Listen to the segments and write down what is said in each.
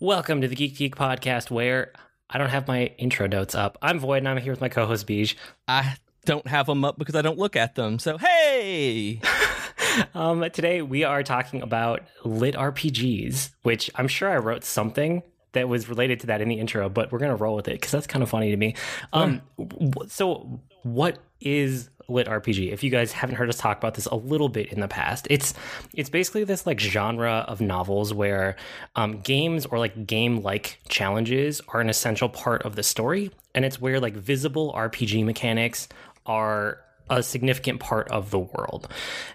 Welcome to the Geek Geek podcast where I don't have my intro notes up. I'm Void and I'm here with my co-host Beej. I don't have them up because I don't look at them. So hey, Um, today we are talking about lit RPGs, which I'm sure I wrote something that was related to that in the intro, but we're gonna roll with it because that's kind of funny to me. Um, w- so what is lit RPG? If you guys haven't heard us talk about this a little bit in the past, it's it's basically this like genre of novels where um, games or like game like challenges are an essential part of the story, and it's where like visible RPG mechanics are a significant part of the world.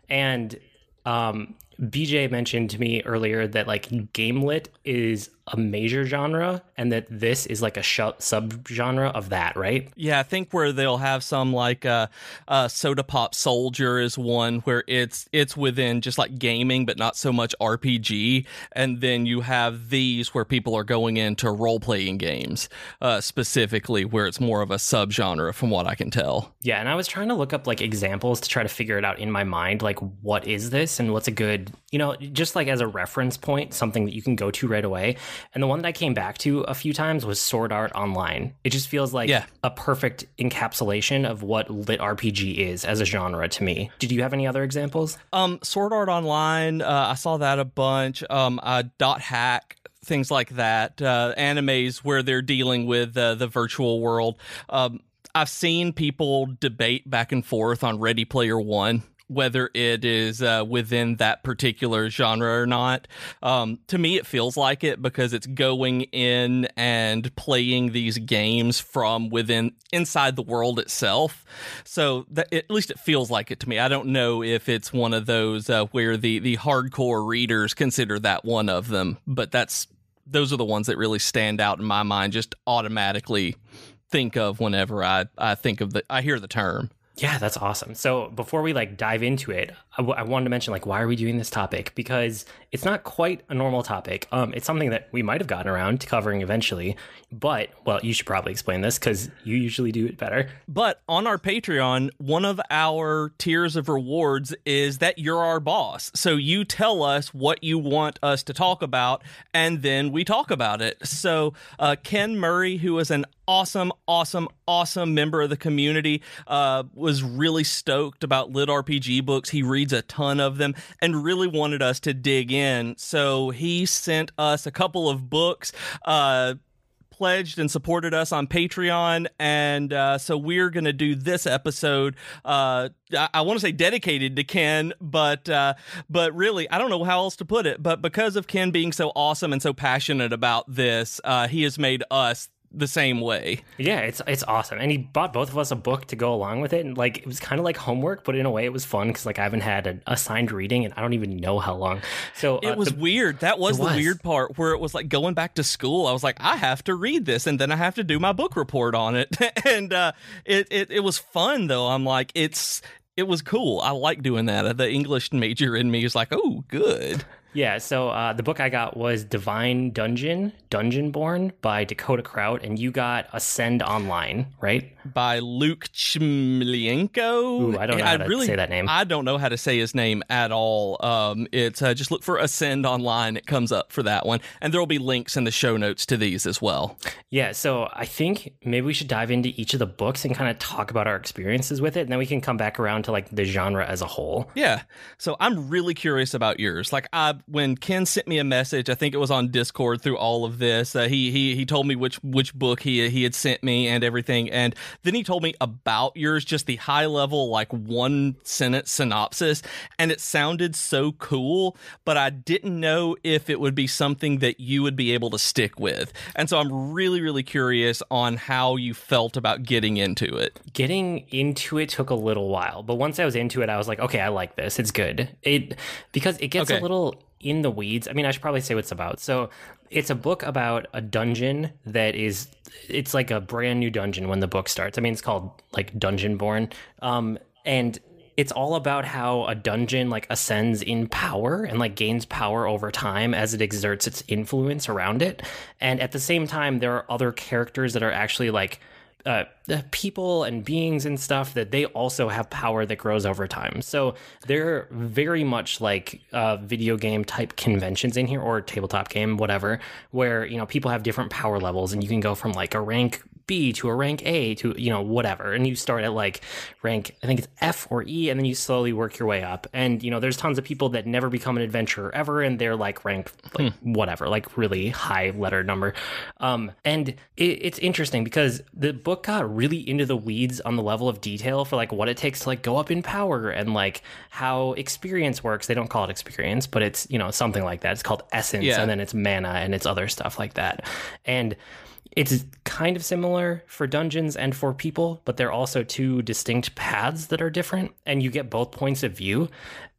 And um, BJ mentioned to me earlier that like game lit is a major genre and that this is like a sh- subgenre of that, right? yeah, I think where they'll have some like uh, uh, Soda Pop Soldier is one where it's it's within just like gaming, but not so much RPG. And then you have these where people are going into role playing games uh, specifically, where it's more of a subgenre, from what I can tell. Yeah, and I was trying to look up like examples to try to figure it out in my mind, like what is this and what's a good, you know, just like as a reference point, something that you can go to right away. And the one that I came back to a few times was Sword Art Online. It just feels like Yeah. a perfect encapsulation of what lit RPG is as a genre to me. Did you have any other examples? Um, Sword Art Online, uh, I saw that a bunch. Um, uh, Dot Hack, things like that. Uh, animes where they're dealing with uh, the virtual world. Um, I've seen people debate back and forth on Ready Player One. Whether it is uh, within that particular genre or not, um, to me it feels like it because it's going in and playing these games from within inside the world itself. So that, at least it feels like it to me. I don't know if it's one of those uh, where the the hardcore readers consider that one of them, but that's those are the ones that really stand out in my mind. Just automatically think of whenever I I think of the I hear the term. Yeah, that's awesome. So before we like dive into it, I, w- I wanted to mention like why are we doing this topic? Because it's not quite a normal topic. Um, it's something that we might have gotten around to covering eventually. But well, you should probably explain this because you usually do it better. But on our Patreon, one of our tiers of rewards is that you're our boss. So you tell us what you want us to talk about, and then we talk about it. So uh, Ken Murray, who is an awesome, awesome, awesome member of the community, uh, was really stoked about lit RPG books. He reads a ton of them and really wanted us to dig in. So he sent us a couple of books. Uh, pledged and supported us on Patreon, and uh, so we're going to do this episode. Uh, I, I want to say dedicated to Ken, but uh, but really, I don't know how else to put it. But because of Ken being so awesome and so passionate about this, uh, he has made us the same way. Yeah, it's it's awesome. And he bought both of us a book to go along with it. And like it was kind of like homework, but in a way it was fun because like I haven't had an assigned reading and I don't even know how long. So uh, It was the- weird. That was the was. weird part where it was like going back to school. I was like, I have to read this, and then I have to do my book report on it. and uh, it, it it was fun though. I'm like, it's it was cool. I like doing that. The English major in me is like, oh, good. Yeah, so uh, the book I got was Divine Dungeon, Dungeonborn by Dakota Krout, and you got Ascend Online, right? By Luke Chmilenko. Ooh, I don't know how to say that name. I don't know how to say his name at all. Um, it's uh, just look for Ascend online. It comes up for that one, and there will be links in the show notes to these as well. Yeah, so I think maybe we should dive into each of the books and kind of talk about our experiences with it, and then we can come back around to like the genre as a whole. Yeah. So I'm really curious about yours. Like I when Ken sent me a message, I think it was on Discord through all of this. Uh, he he he told me which which book he he had sent me and everything, and then he told me about yours, just the high level like one sentence synopsis, and it sounded so cool, but I didn't know if it would be something that you would be able to stick with, and so I'm really really curious on how you felt about getting into it. Getting into it took a little while, but once I was into it, I was like, okay, I like this. It's good. It because it gets Okay. a little in the weeds. I mean, I should probably say what it's about. So, it's a book about a dungeon that is it's like a brand new dungeon when the book starts. I mean, it's called like Dungeonborn. Um and it's all about how a dungeon like ascends in power and like gains power over time as it exerts its influence around it. And at the same time there are other characters that are actually like uh, people and beings and stuff that they also have power that grows over time. So they're very much like uh, video game type conventions in here or tabletop game, whatever, where you know people have different power levels and you can go from like a rank B to a rank A to you know whatever, and you start at like rank I think it's F or E, and then you slowly work your way up. And you know there's tons of people that never become an adventurer ever, and they're like rank like hmm. whatever, like really high letter number. Um, and it, it's interesting because the book got really into the weeds on the level of detail for like what it takes to like go up in power and like how experience works. They don't call it experience, but it's you know something like that. It's called essence, yeah. and then it's mana and it's other stuff like that, and it's kind of similar for dungeons and for people, but they're also two distinct paths that are different, and you get both points of view.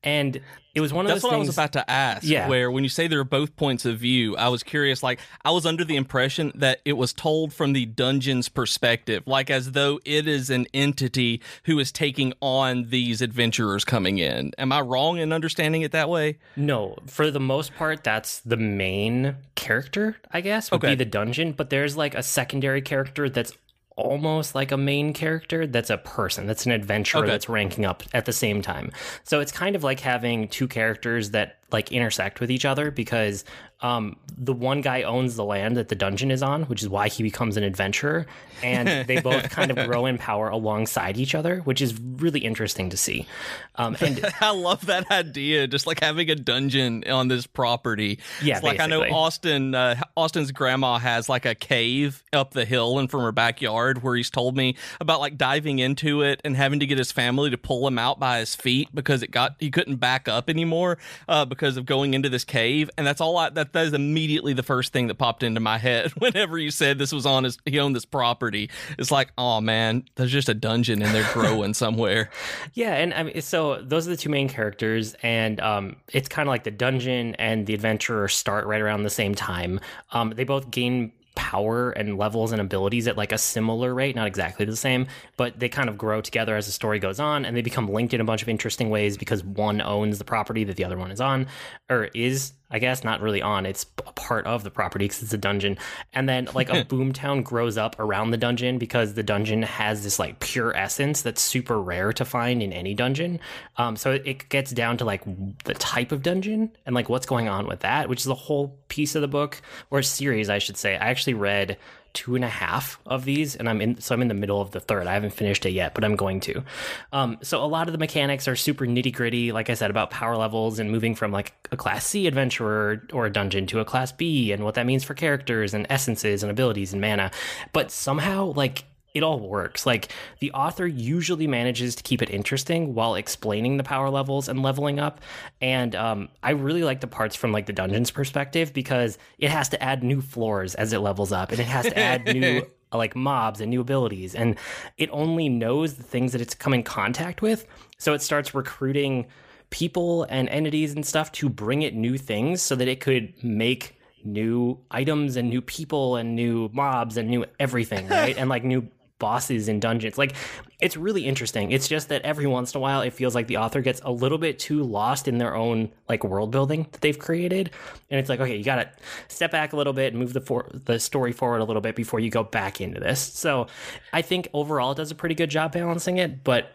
And it was one of That's those what things, I was about to ask. Yeah. Where when you say there are both points of view, I was curious. Like I was under the impression that it was told from the dungeon's perspective, like as though it is an entity who is taking on these adventurers coming in. Am I wrong in understanding it that way? No, for the most part, that's the main character. I guess would okay. be the dungeon, but there's like a secondary character that's almost like a main character that's a person that's an adventurer okay. that's ranking up at the same time so it's kind of like having two characters that like intersect with each other because um, the one guy owns the land that the dungeon is on, which is why he becomes an adventurer, and they both kind of grow in power alongside each other, which is really interesting to see. Um, and I love that idea, just like having a dungeon on this property. Yeah, it's like I know Austin. Uh, Austin's grandma has like a cave up the hill and from her backyard where he's told me about like diving into it and having to get his family to pull him out by his feet because it got he couldn't back up anymore uh, because because of going into this cave, and that's all. I, that that is immediately the first thing that popped into my head whenever you said this was on his. He owned this property. It's like, oh man, there's just a dungeon in there growing somewhere. Yeah, and I mean, so those are the two main characters, and um, it's kind of like the dungeon and the adventurer start right around the same time. Um, they both gain power and levels and abilities at like a similar rate, not exactly the same, but they kind of grow together as the story goes on and they become linked in a bunch of interesting ways because one owns the property that the other one is on or is I guess not really on. It's a part of the property because it's a dungeon. And then like a boomtown grows up around the dungeon because the dungeon has this like pure essence that's super rare to find in any dungeon. Um, so it gets down to like the type of dungeon and like what's going on with that, which is a whole piece of the book or series, I should say. I actually read two and a half of these, and I'm in. So I'm in the middle of the third. I haven't finished it yet, but I'm going to. Um, so a lot of the mechanics are super nitty gritty, like I said about power levels and moving from like a class C adventurer or a dungeon to a class B, and what that means for characters and essences and abilities and mana. But somehow, like it all works. Like the author usually manages to keep it interesting while explaining the power levels and leveling up. And um, I really like the parts from like the dungeon's perspective because it has to add new floors as it levels up, and it has to add new like mobs and new abilities, and it only knows the things that it's come in contact with. So it starts recruiting people and entities and stuff to bring it new things so that it could make new items and new people and new mobs and new everything, right? and like new bosses in dungeons. Like it's really interesting. It's just that every once in a while it feels like the author gets a little bit too lost in their own like world building that they've created. And it's like, okay, you got to step back a little bit and move the for- the story forward a little bit before you go back into this. So, I think overall it does a pretty good job balancing it, but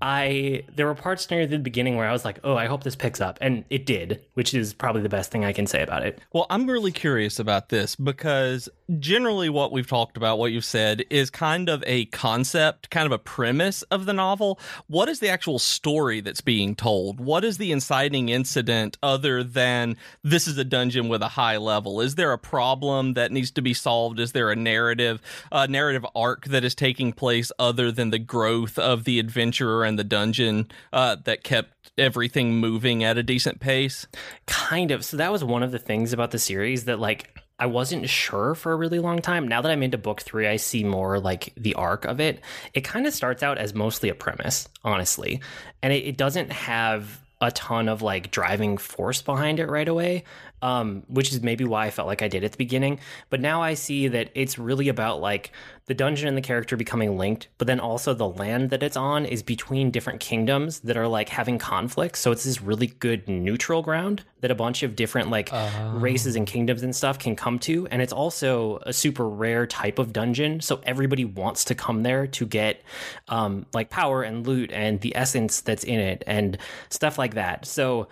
I there were parts near the beginning where I was like, "Oh, I hope this picks up," and it did, which is probably the best thing I can say about it. Well, I'm really curious about this because generally what we've talked about, what you've said, is kind of a concept, kind of a premise of the novel. What is the actual story that's being told? What is the inciting incident other than this is a dungeon with a high level? Is there a problem that needs to be solved? Is there a narrative, a narrative arc that is taking place other than the growth of the adventurer? The dungeon uh, that kept everything moving at a decent pace? Kind of. So that was one of the things about the series that like I wasn't sure for a really long time. Now that I'm into book three, I see more like the arc of it. It kind of starts out as mostly a premise, honestly, and it, it doesn't have a ton of like driving force behind it right away, um, which is maybe why I felt like I did at the beginning. But now I see that it's really about like the dungeon and the character becoming linked, but then also the land that it's on is between different kingdoms that are like having conflicts. So it's this really good neutral ground that a bunch of different like uh. races and kingdoms and stuff can come to. And it's also a super rare type of dungeon. So everybody wants to come there to get um, like power and loot and the essence that's in it and stuff like that. So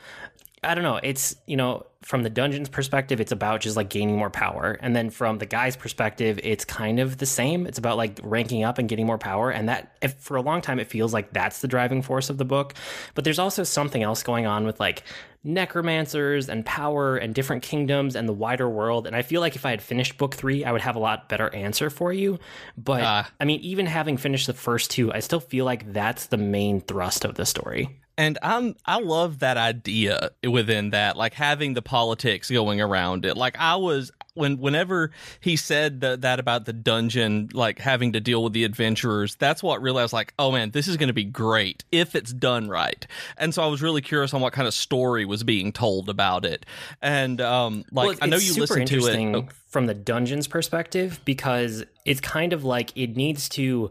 I don't know. It's, you know, from the dungeon's perspective, it's about just like gaining more power. And then from the guy's perspective, it's kind of the same. It's about like ranking up and getting more power. And that, if, for a long time, it feels like that's the driving force of the book. But there's also something else going on with like necromancers and power and different kingdoms and the wider world. And I feel like if I had finished book three, I would have a lot better answer for you. But uh, I mean, even having finished the first two, I still feel like that's the main thrust of the story and i'm i love that idea within that like having the politics going around it. Like i was when whenever he said the, that about the dungeon like having to deal with the adventurers that's what really i was like oh man this is going to be great if it's done right. And so i was really curious on what kind of story was being told about it. And um like well, i know you listened to it. oh. from the dungeon's perspective because it's kind of like it needs to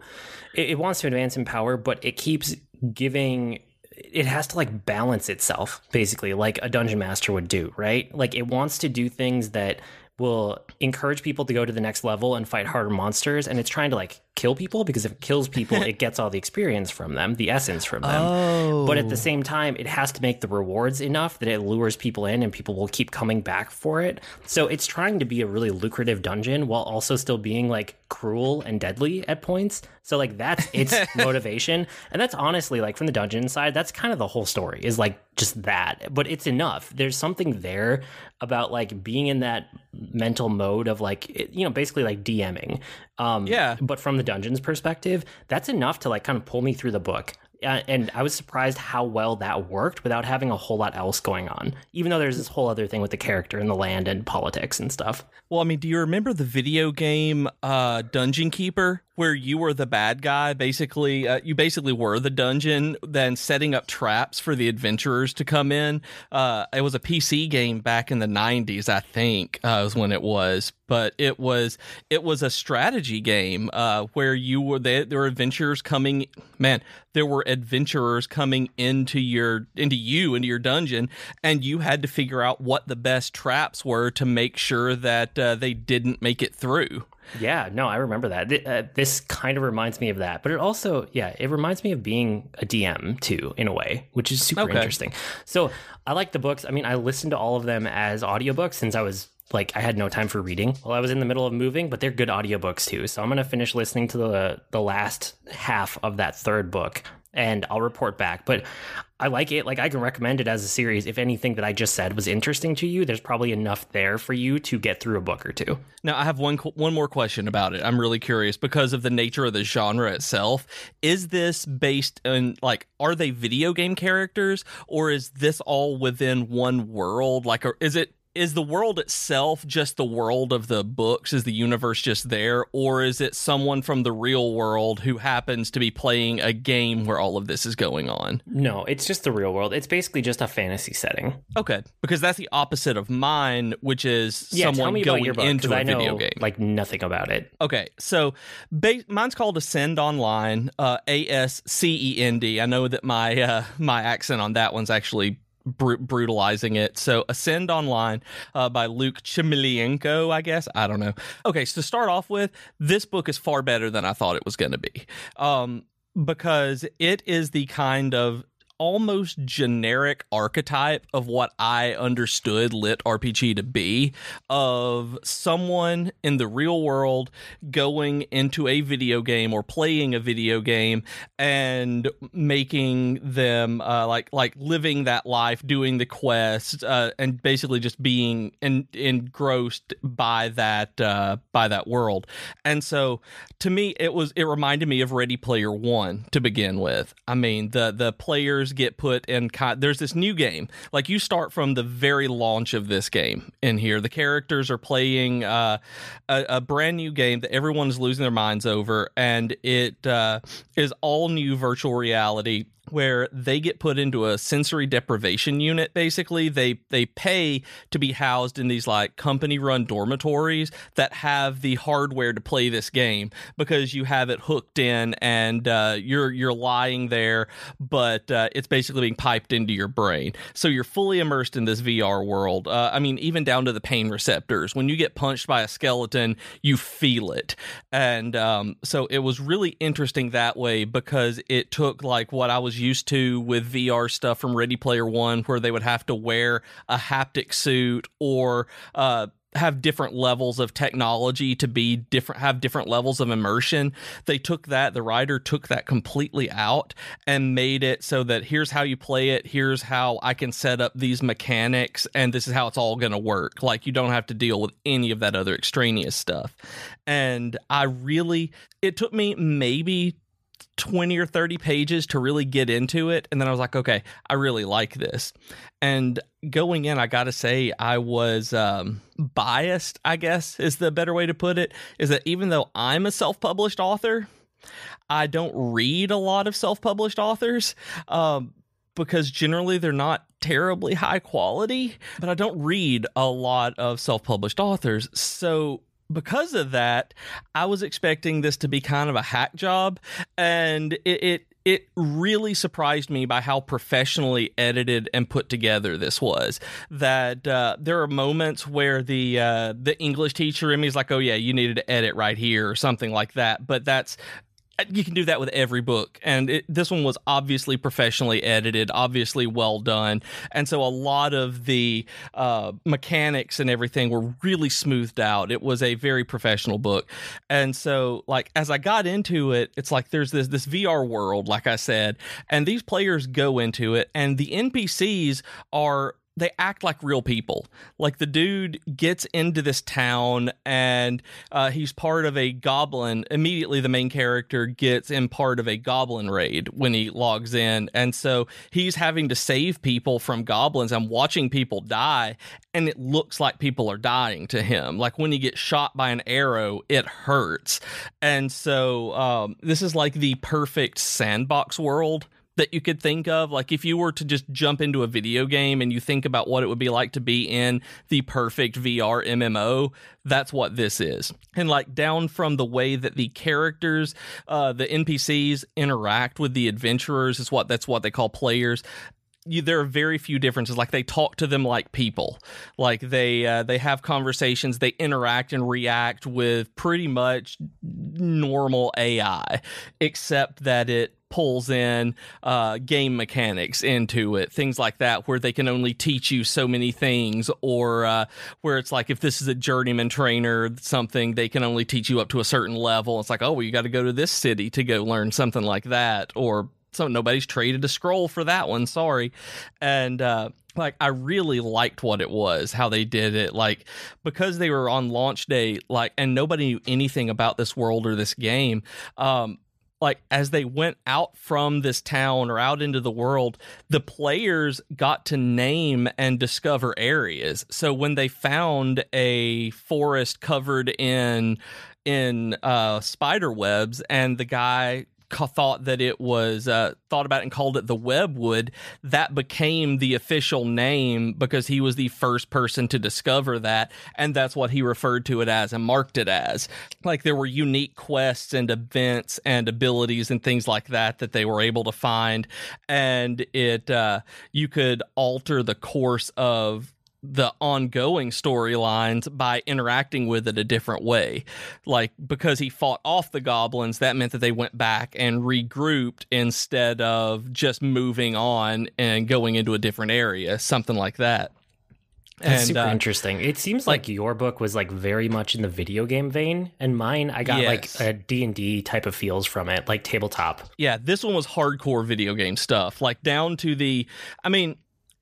it, it wants to advance in power but it keeps giving it has to like balance itself basically like a dungeon master would do right? Like it wants to do things that will encourage people to go to the next level and fight harder monsters and it's trying to like kill people because if it kills people it gets all the experience from them the essence from them. Oh. but at the same time it has to make the rewards enough that it lures people in and people will keep coming back for it. So it's trying to be a really lucrative dungeon while also still being like cruel and deadly at points. So like that's its motivation. And that's honestly like from the dungeon side that's kind of the whole story is like just that. But it's enough. There's something there about like being in that mental mode of like you know basically like dming. Um yeah. but from the dungeon's perspective that's enough to like kind of pull me through the book and I was surprised how well that worked without having a whole lot else going on. Even though there's this whole other thing with the character and the land and politics and stuff. Well, I mean, do you remember the video game uh, Dungeon Keeper? Where you were the bad guy basically uh, you basically were the dungeon then setting up traps for the adventurers to come in. Uh, it was a pc game back in the 90s i think uh, was when it was but it was it was a strategy game uh, where you were there, there were adventurers coming man there were adventurers coming into your into you into your dungeon and you had to figure out what the best traps were to make sure that uh, they didn't make it through yeah, no, I remember that. Uh, this kind of reminds me of that, but it also, yeah, it reminds me of being a DM too, in a way, which is super okay. interesting. So I like the books. I mean, I listened to all of them as audiobooks since I was like I had no time for reading while I was in the middle of moving, but they're good audiobooks too. So I'm gonna finish listening to the the last half of that third book and I'll report back. But I like it. Like I can recommend it as a series. If anything that I just said was interesting to you, there's probably enough there for you to get through a book or two. Now I have one one more question about it. I'm really curious because of the nature of the genre itself. Is this based on like are they video game characters or is this all within one world? Like, or is it is the world itself just the world of the books? Is the universe just there? Or is it someone from the real world who happens to be playing a game where all of this is going on? No, it's just the real world. It's basically just a fantasy setting. Okay. Because that's the opposite of mine, which is yeah, someone going book, into a video game. Like nothing about it. Okay. So ba- mine's called Ascend Online, uh, A S C E N D. I know that my uh, my accent on that one's actually br- brutalizing it. So Ascend Online uh, by Luke Chimilienko, I guess. I don't know. Okay, so to start off with, this book is far better than I thought it was going to be. Um, because it is the kind of almost generic archetype of what I understood lit RPG to be of someone in the real world going into a video game or playing a video game and making them uh, like like living that life, doing the quest, uh, and basically just being in, engrossed by that uh, by that world. And so, to me, it was it reminded me of Ready Player One to begin with. I mean, the the players players get put in there's this new game. Like you start from the very launch of this game in here. The characters are playing uh, a, a, brand new game that everyone's losing their minds over and it uh, is all new virtual reality where they get put into a sensory deprivation unit basically. They they pay to be housed in these like company run dormitories that have the hardware to play this game because you have it hooked in and uh, you're you're lying there but uh, it's basically being piped into your brain. So you're fully immersed in this VR world. Uh, I mean even down to the pain receptors. When you get punched by a skeleton you feel it. And um, so it was really interesting that way because it took like what I was used to with VR stuff from Ready Player One, where they would have to wear a haptic suit or uh, have different levels of technology to be different have different levels of immersion. They took that the writer took that completely out and made it so that here's how you play it here's how i can set up these mechanics and this is how it's all going to work. Like you don't have to deal with any of that other extraneous stuff. And i really it took me maybe 20 or 30 pages to really get into it and then I was like okay I really like this. And going in I got to say I was um, biased I guess is the better way to put it is that even though I'm a self-published author I don't read a lot of self-published authors um, because generally they're not terribly high quality but I don't read a lot of self-published authors. So because of that, I was expecting this to be kind of a hack job, and it, it it really surprised me by how professionally edited and put together this was. That uh, there are moments where the uh, the English teacher in me is like, "Oh yeah, you needed to edit right here" or something like that. But that's you can do that with every book. And it, this one was obviously professionally edited obviously well done. And so a lot of the uh, mechanics and everything were really smoothed out. It was a very professional book. And so like as i got into it it's like there's this this vr world like i said and these players go into it and the npcs are they act like real people. Like the dude gets into this town and uh, he's part of a goblin. Immediately, the main character gets in part of a goblin raid when he logs in. And so he's having to save people from goblins and watching people die. And it looks like people are dying to him. Like when he gets shot by an arrow, it hurts. And so um, this is like the perfect sandbox world that you could think of? Like if you were to just jump into a video game and you think about what it would be like to be in the perfect VR MMO, that's what this is. And like down from the way that the characters, uh, the NPCs interact with the adventurers is what that's what they call players. You, there are very few differences. Like they talk to them like people, like they uh, they have conversations, they interact and react with pretty much normal AI, except that it pulls in uh, game mechanics into it, things like that, where they can only teach you so many things, or uh, where it's like if this is a journeyman trainer, something they can only teach you up to a certain level. It's like, oh, well, you got to go to this city to go learn something like that, or so nobody's traded a scroll for that one. Sorry, and. Uh, like I really liked what it was, how they did it. Like because they were on launch day, like and nobody knew anything about this world or this game. Um, like as they went out from this town or out into the world, the players got to name and discover areas. So when they found a forest covered in in uh, spider webs, and the guy thought that it was uh, thought about and called it the webwood that became the official name because he was the first person to discover that and that's what he referred to it as and marked it as. Like there were unique quests and events and abilities and things like that that they were able to find and it uh, you could alter the course of the ongoing storylines by interacting with it a different way. Like because he fought off the goblins, that meant that they went back and regrouped instead of just moving on and going into a different area, something like that. That's and, super uh, interesting. It seems like, like, your book was like very much in the video game vein, and mine I got yes. like a D and D type of feels from it, like tabletop. Yeah, this one was hardcore video game stuff, like down to the. I mean,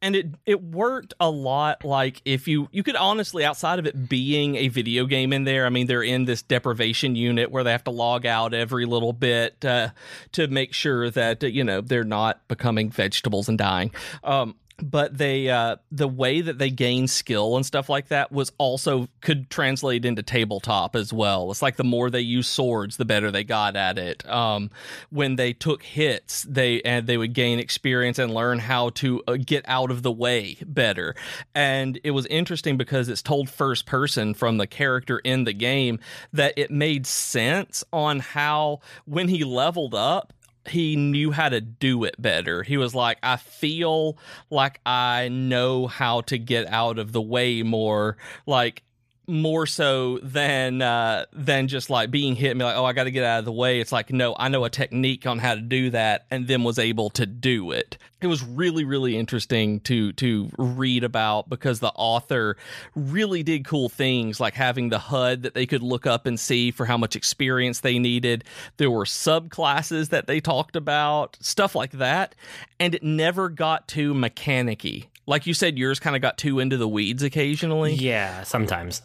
and it it worked a lot like if you you could honestly outside of it being a video game in there i mean they're in this deprivation unit where they have to log out every little bit uh, to make sure that you know they're not becoming vegetables and dying. Um, but they uh the way that they gain skill and stuff like that was also could translate into tabletop as well. It's like the more they use swords the better they got at it. Um when they took hits they and they would gain experience and learn how to uh, get out of the way better. And it was interesting because it's told first person from the character in the game that it made sense on how when he leveled up he knew how to do it better. He was like, I feel like I know how to get out of the way more. Like, more so than uh than just like being hit and be like oh i got to get out of the way. It's like no i know a technique on how to do that and then was able to do it. It was really really interesting to to read about because the author really did cool things like having the hud that they could look up and see for how much experience they needed. There were subclasses that they talked about stuff like that and it never got too mechanicky like you said yours kind of got too into the weeds occasionally. Yeah, sometimes.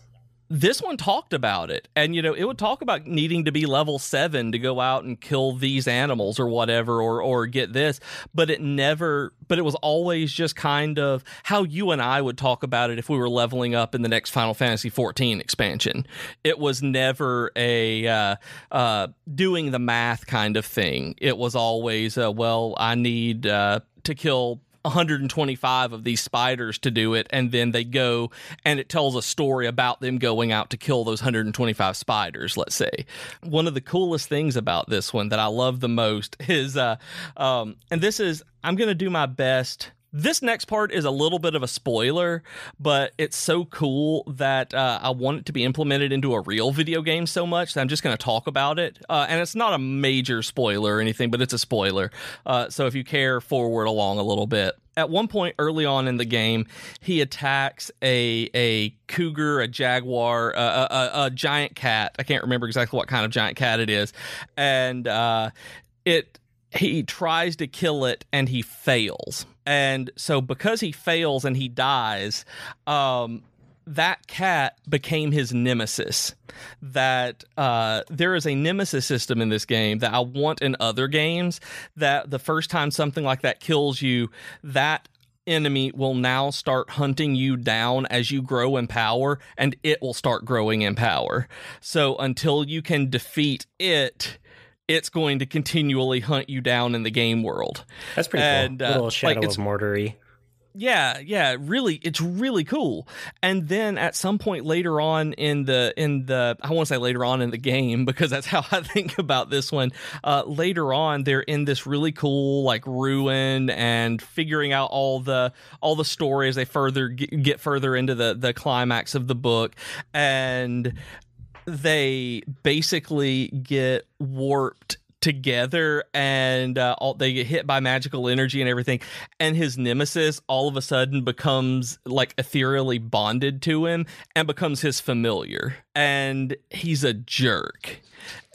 This one talked about it. And you know it would talk about needing to be level 7 to go out and kill these animals or whatever or or get this. But it never but it was always just kind of how you and I would talk about it if we were leveling up in the next Final Fantasy 14 expansion. It was never a uh, uh, doing the math kind of thing. It was always uh, well I need uh, to kill 125 of these spiders to do it and then they go and it tells a story about them going out to kill those 125 spiders let's say. One of the coolest things about this one that i love the most is uh um and this is i'm gonna do my best this next part is a little bit of a spoiler, but it's so cool that uh, I want it to be implemented into a real video game so much that I'm just going to talk about it. Uh, and it's not a major spoiler or anything, but it's a spoiler. Uh, so if you care, forward along a little bit. At one point early on in the game, he attacks a a cougar, a jaguar, a, a, a giant cat. I can't remember exactly what kind of giant cat it is, and uh, it he tries to kill it and he fails. And so because he fails and he dies, um that cat became his nemesis. That uh, there is a nemesis system in this game that I want in other games. That the first time something like that kills you, that enemy will now start hunting you down as you grow in power, and it will start growing in power. So until you can defeat it, it's going to continually hunt you down in the game world. That's pretty And, cool. uh, little like, shadow it's- of Mordery. Yeah, yeah, really it's really cool. And then at some point later on in the in the I want to say later on in the game because that's how I think about this one. Uh later on they're in this really cool like ruin and figuring out all the all the story as they further get, get further into the the climax of the book and they basically get warped together and uh, all, they get hit by magical energy and everything and his nemesis all of a sudden becomes like ethereally bonded to him and becomes his familiar. And he's a jerk.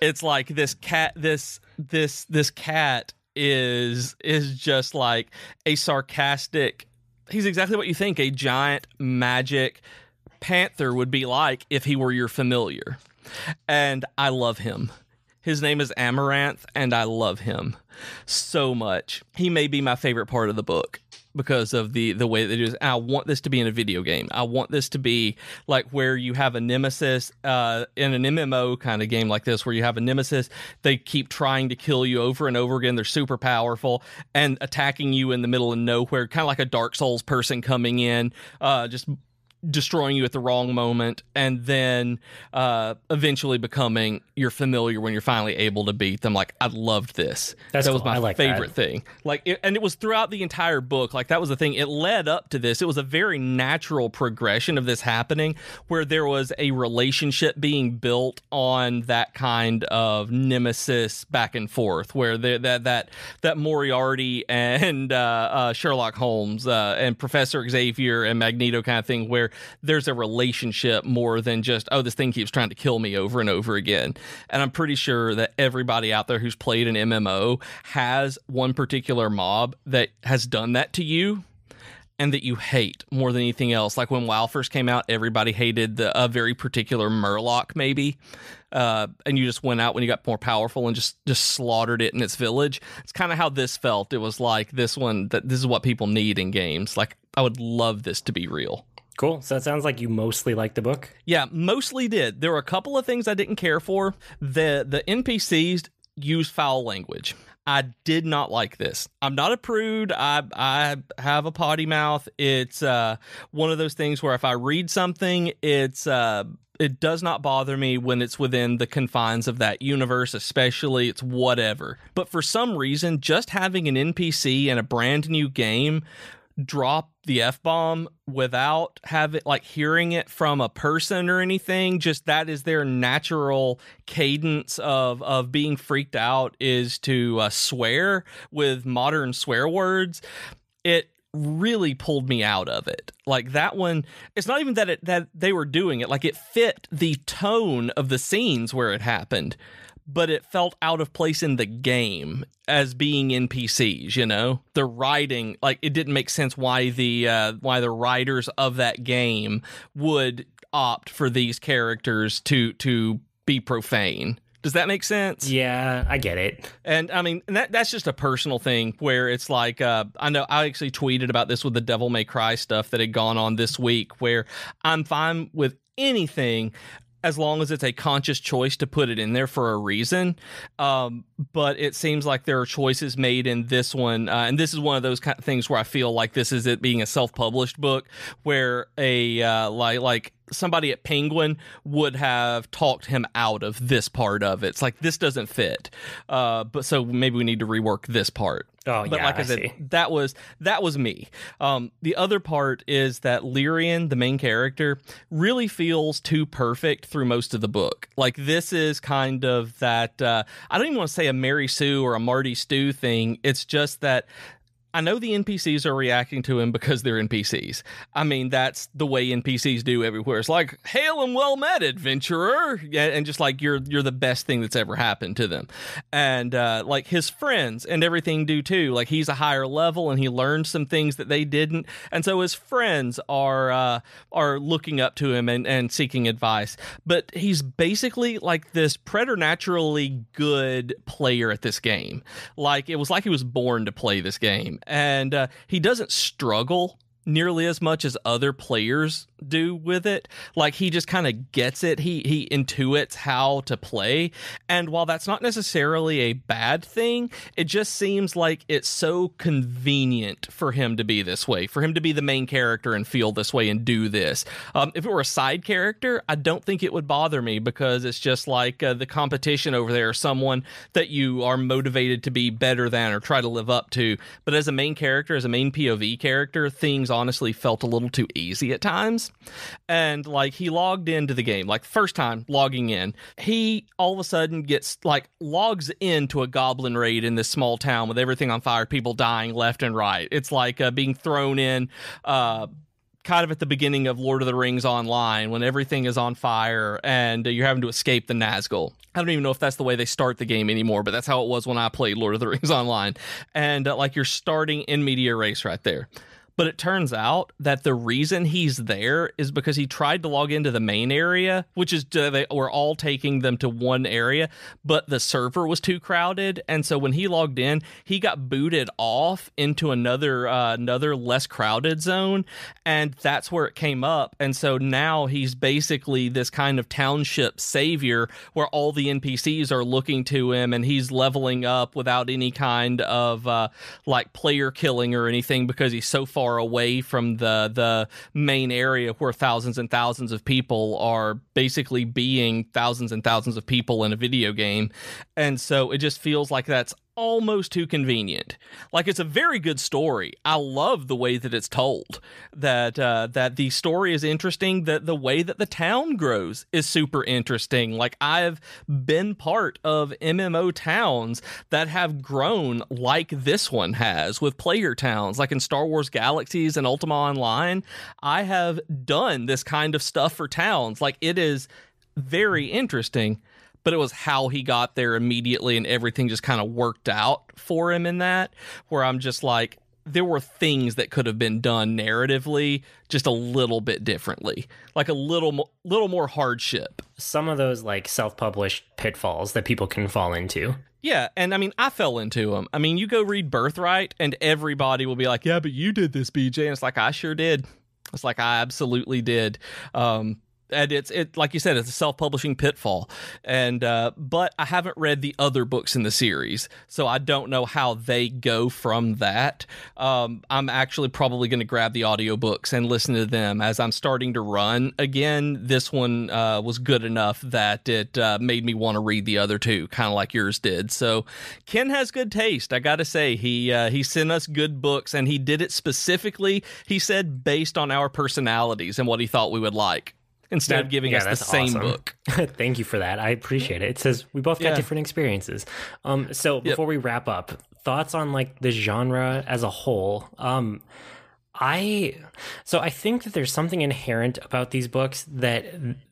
It's like this cat this this this cat is is just like a sarcastic he's exactly what you think a giant magic panther would be like if he were your familiar and i love him his name is Amaranth, and I love him so much. He may be my favorite part of the book because of the the way that it is. I want this to be in a video game. I want this to be like where you have a nemesis uh, in an MMO kind of game like this, where you have a nemesis. They keep trying to kill you over and over again. They're super powerful and attacking you in the middle of nowhere, kind of like a Dark Souls person coming in, uh, just destroying you at the wrong moment and then uh eventually becoming your familiar when you're finally able to beat them like i loved this That's that was cool. my like favorite that. thing like it, and it was throughout the entire book like that was the thing it led up to this it was a very natural progression of this happening where there was a relationship being built on that kind of nemesis back and forth where the, that that that moriarty and uh, uh sherlock holmes uh, and professor xavier and magneto kind of thing where there's a relationship more than just oh this thing keeps trying to kill me over and over again and i'm pretty sure that everybody out there who's played an mmo has one particular mob that has done that to you and that you hate more than anything else. Like when WoW first came out, everybody hated the, a very particular Murloc, maybe. Uh, and you just went out when you got more powerful and just just slaughtered it in its village. It's kind of how this felt. It was like this one that this is what people need in games. Like I would love this to be real. Cool. So it sounds like you mostly liked the book. Yeah, mostly did. There were a couple of things I didn't care for. The the NPCs use foul language. I did not like this. I'm not a prude. I I have a potty mouth. It's uh, one of those things where if I read something, it's uh, it does not bother me when it's within the confines of that universe, especially it's whatever. But for some reason, just having an NPC in a brand new game drop the f bomb without having like hearing it from a person or anything just that is their natural cadence of of being freaked out is to uh, swear with modern swear words. It really pulled me out of it. Like that one it's not even that it that they were doing it like it fit the tone of the scenes where it happened but it felt out of place in the game as being NPCs, you know? The writing like it didn't make sense why the uh why the writers of that game would opt for these characters to to be profane. Does that make sense? Yeah, I get it. And I mean, that that's just a personal thing where it's like uh, I know I actually tweeted about this with the Devil May Cry stuff that had gone on this week, where I'm fine with anything as long as it's a conscious choice to put it in there for a reason. Um, but it seems like there are choices made in this one, uh, and this is one of those kind of things where I feel like this is it being a self-published book, where a uh, like like somebody at Penguin would have talked him out of this part of it. It's like this doesn't fit. Uh, but so maybe we need to rework this part. Oh but yeah, like I, I said, see. that was that was me. Um, the other part is that Lyrian, the main character, really feels too perfect through most of the book. Like this is kind of that. Uh, I don't even want to say a Mary Sue or a Marty Stew thing. It's just that I know the NPCs are reacting to him because they're NPCs. I mean, that's the way NPCs do everywhere. It's like, "Hail and well met, adventurer," and just like you're you're the best thing that's ever happened to them. And uh, like his friends and everything do too. Like he's a higher level and he learned some things that they didn't, and so his friends are uh, are looking up to him and, and seeking advice. But he's basically like this preternaturally good player at this game. Like it was like he was born to play this game and uh, he doesn't struggle nearly as much as other players do with it. Like he just kind of gets it. He he intuits how to play. And while that's not necessarily a bad thing it just seems like it's so convenient for him to be this way for him to be the main character and feel this way and do this. Um, if it were a side character i don't think it would bother me because it's just like uh, the competition over there someone that you are motivated to be better than or try to live up to. But as a main character as a main pov character things honestly felt a little too easy at times and like he logged into the game like first time logging in he all of a sudden gets like logs into a goblin raid in this small town with everything on fire people dying left and right it's like uh, being thrown in uh kind of at the beginning of Lord of the Rings Online when everything is on fire and you're having to escape the Nazgul. I don't even know if that's the way they start the game anymore, but that's how it was when I played Lord of the Rings Online. And uh, like you're starting in medias res right there. But it turns out that the reason he's there is because he tried to log into the main area, which is uh, they were all taking them to one area, but the server was too crowded, and so when he logged in, he got booted off into another uh, another less crowded zone, and that's where it came up. And so now he's basically this kind of township savior, where all the NPCs are looking to him, and he's leveling up without any kind of uh, like player killing or anything because he's so far far away from the the main area where thousands and thousands of people are basically being thousands and thousands of people in a video game. And so it just feels like that's almost too convenient. Like it's a very good story. I love the way that it's told. That uh, that the story is interesting. That the way that the town grows is super interesting. Like I've been part of MMO towns that have grown like this one has with player towns. Like in Star Wars Galaxies and Ultima Online, I have done this kind of stuff for towns. Like it is very interesting but it was how he got there immediately and everything just kind of worked out for him in that where i'm just like there were things that could have been done narratively just a little bit differently, like a little mo- little more hardship. Some of those like self-published pitfalls that people can fall into. Yeah, and I mean, I fell into them. I mean, you go read Birthright, and everybody will be like, "Yeah, but you did this, BJ," and it's like, I sure did. It's like I absolutely did. Um, and it's it like you said it's a self-publishing pitfall. And uh, but i haven't read the other books in the series so i don't know how they go from that. Um, i'm actually probably going to grab the audiobooks and listen to them. As i'm starting to run again this one uh, was good enough that it uh, made me want to read the other two kind of like yours did. So ken has good taste i gotta say. He uh, he sent us good books and he did it specifically he said based on our personalities and what he thought we would like instead That- of giving yeah, us the same awesome. book. Thank you for that. I appreciate it. It says we both got Yeah. different experiences. Um, so before we wrap up, thoughts on like the genre as a whole. Um, I so I think that there's something inherent about these books that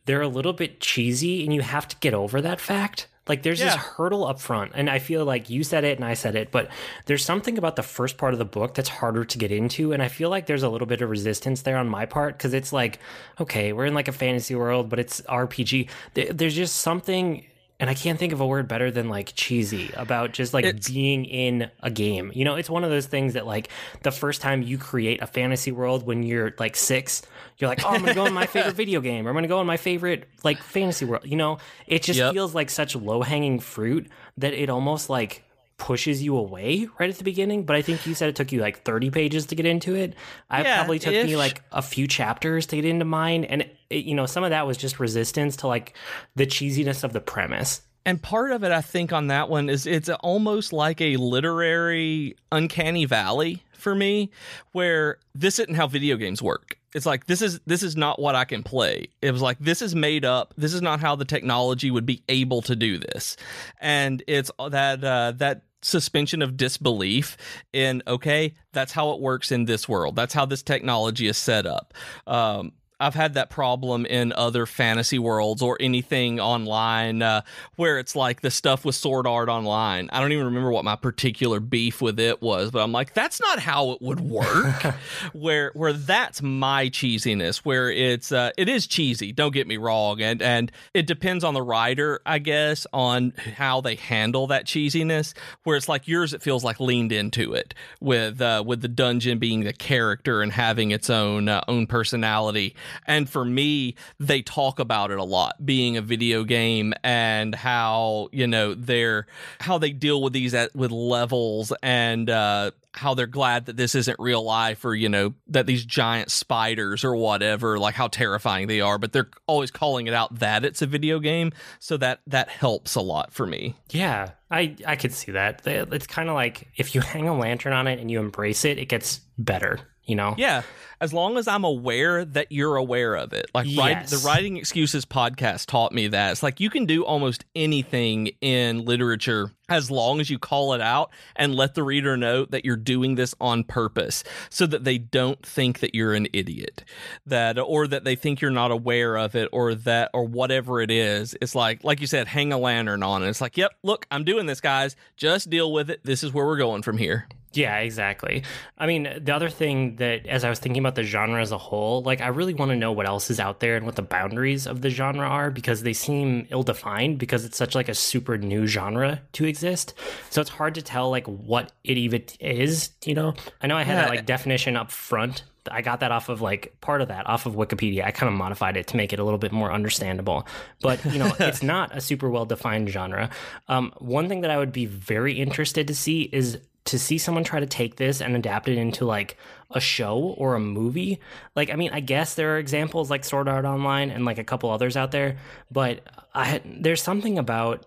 they're a little bit cheesy, and you have to get over that fact. Like there's this hurdle up front, and I feel like you said it and I said it, but there's something about the first part of the book that's harder to get into, and I feel like there's a little bit of resistance there on my part because it's like, okay, we're in like a fantasy world, but it's RPG. There's just something and I can't think of a word better than like cheesy about just like It's- being in a game. You know, it's one of those things that like the first time you create a fantasy world when you're like six, you're like, oh, I'm gonna go in my favorite video game, or I'm gonna go in my favorite like fantasy world. You know, it just Yep. feels like such low hanging fruit that it almost like pushes you away right at the beginning. But I think you said it took you like 30 pages to get into it. I Yeah, probably took me like a few chapters to get into mine, and it, you know, some of that was just resistance to like the cheesiness of the premise. And part of it, I think, on that one is it's almost like a literary uncanny valley for me, where this isn't how video games work. It's like this is this is not what I can play. It was like this is made up. This is not how the technology would be able to do this, and it's that uh, that suspension of disbelief in okay, that's how it works in this world. That's how this technology is set up. Um, I've had that problem in other fantasy worlds or anything online uh, where it's like the stuff with Sword Art Online. I don't even remember what my particular beef with it was, but I'm like, that's not how it would work. where where that's my cheesiness, where it's uh, it is cheesy. Don't get me wrong, and and it depends on the writer, I guess, on how they handle that cheesiness. Where it's like yours, it feels like leaned into it with uh, with the dungeon being the character and having its own uh, own personality. And for me, they talk about it a lot, being a video game and how you know they're how they deal with these at, with levels and. Uh, how they're glad that this isn't real life or you know that these giant spiders or whatever like how terrifying they are but they're always calling it out that it's a video game so that that helps a lot for me Yeah, I I could see that. It's kind of like if you hang a lantern on it and you embrace it, it gets better. You know? yeah. As long as i'm aware that you're aware of it. Like Yes. the writing excuses podcast taught me that. It's like you can do almost anything in literature as long as you call it out and let the reader know that you're doing this on purpose so that they don't think that you're an idiot that or that they think you're not aware of it or that or whatever it is. It's like like you said hang a lantern on it. It's like yep look i'm doing this guys. Just deal with it. This is where we're going from here Yeah, exactly. I mean, the other thing that, as I was thinking about the genre as a whole, like I really want to know what else is out there and what the boundaries of the genre are because they seem ill-defined because it's such like a super new genre to exist. So it's hard to tell like what it even is. You know, I know I had that like definition up front. I got that off of like part of that off of Wikipedia. I kind of modified it to make it a little bit more understandable. But you know, it's not a super well defined genre. Um, one thing that I would be very interested to see is to see someone try to take this and adapt it into like a show or a movie. Like, I mean, I guess there are examples like Sword Art Online and like a couple others out there, but I there's something about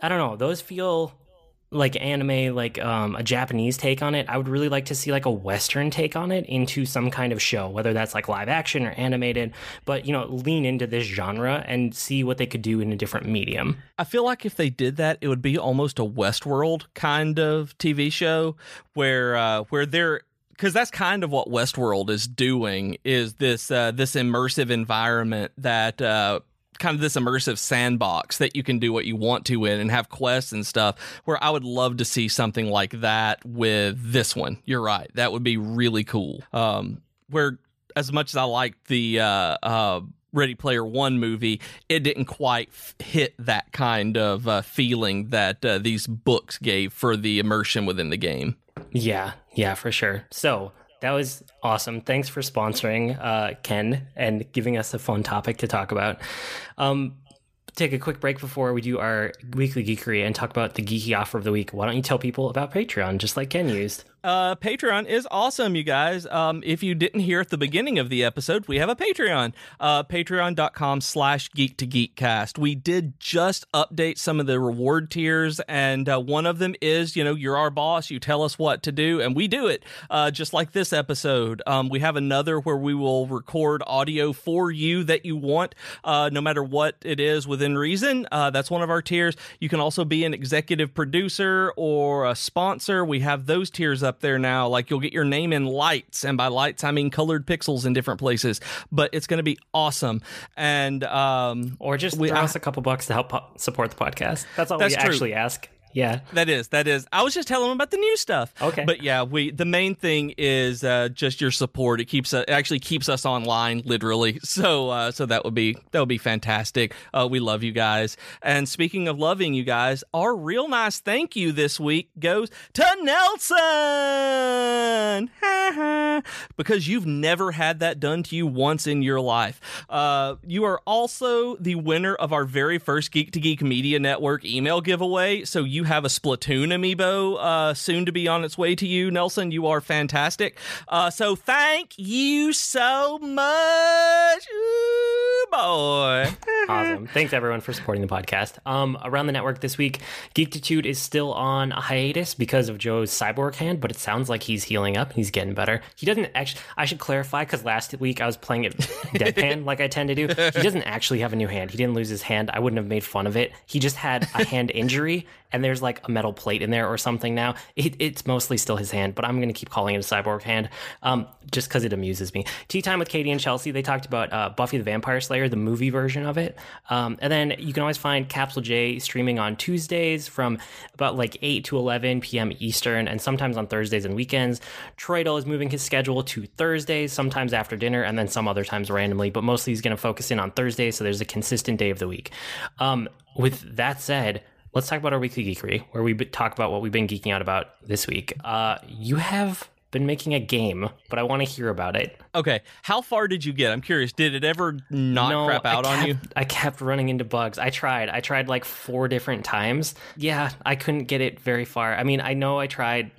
I don't know. Those feel like anime like um, a japanese take on it i would really like to see like a western take on it into some kind of show whether that's like live action or animated but you know lean into this genre and see what they could do in a different medium I feel like if they did that, it would be almost a Westworld kind of TV show where uh, where they're because that's kind of what Westworld is doing is this uh, this immersive environment that. Uh, kind of this immersive sandbox that you can do what you want to in and have quests and stuff where I would love to see something like that with this one. You're right. That would be really cool. Um, where as much as I like the uh, uh, Ready Player One movie, it didn't quite f- hit that kind of uh, feeling that uh, these books gave for the immersion within the game. Yeah, yeah, for sure. So that was awesome. Thanks for sponsoring, uh, Ken, and giving us a fun topic to talk about. Um, take a quick break before we do our weekly geekery and talk about the geeky offer of the week. Why don't you tell people about Patreon, just like Ken used? Uh, Patreon is awesome, you guys. Um, if you didn't hear at the beginning of the episode, we have a Patreon, uh, patreon.com slash geek to geekcast. We did just update some of the reward tiers, and uh, one of them is, you know, you're our boss, you tell us what to do, and we do it, uh, just like this episode. Um, we have another where we will record audio for you that you want, uh, no matter what it is within reason. Uh, that's one of our tiers. You can also be an executive producer or a sponsor. We have those tiers up there now. Like you'll get your name in lights, and by lights I mean colored pixels in different places. But it's going to be awesome. And um, or just we, throw us a couple bucks to help po- support the podcast. That's all That's we true. actually ask. Yeah, that is that is. I was just telling them about the new stuff. Okay, but yeah, we the main thing is uh, just your support. It keeps uh, it actually keeps us online, literally. So uh, so that would be that would be fantastic. Uh, we love you guys. And speaking of loving you guys, our real nice thank you this week goes to Nelson because you've never had that done to you once in your life. Uh, you are also the winner of our very first Geek to Geek Media Network email giveaway. So you have a Splatoon amiibo uh, soon to be on its way to you, Nelson. You are fantastic. Uh, so thank you so much, Ooh, boy. awesome. Thanks everyone for supporting the podcast. Um, around the network this week, Geekitude is still on a hiatus because of Joe's cyborg hand, but it sounds like he's healing up. He's getting better. He doesn't actually. I should clarify because last week I was playing it deadpan like I tend to do. He doesn't actually have a new hand. He didn't lose his hand. I wouldn't have made fun of it. He just had a hand injury and there's like a metal plate in there or something now. It, it's mostly still his hand, but I'm going to keep calling it a cyborg hand um, just because it amuses me. Tea Time with Katie and Chelsea, they talked about uh, Buffy the Vampire Slayer, the movie version of it. Um, and then you can always find Capsule J streaming on Tuesdays from about like 8 to 11 p.m. Eastern, and sometimes on Thursdays and weekends. Troidel is moving his schedule to Thursdays, sometimes after dinner, and then some other times randomly, but mostly he's going to focus in on Thursdays, so there's a consistent day of the week. Um, with that said, let's talk about our weekly geekery, where we talk about what we've been geeking out about this week. Uh, you have been making a game, but I want to hear about it. Okay, how far did you get? I'm curious. Did it ever not no, crap out kept, on you? I kept running into bugs. I tried. I tried like four different times. Yeah, I couldn't get it very far. I mean, I know I tried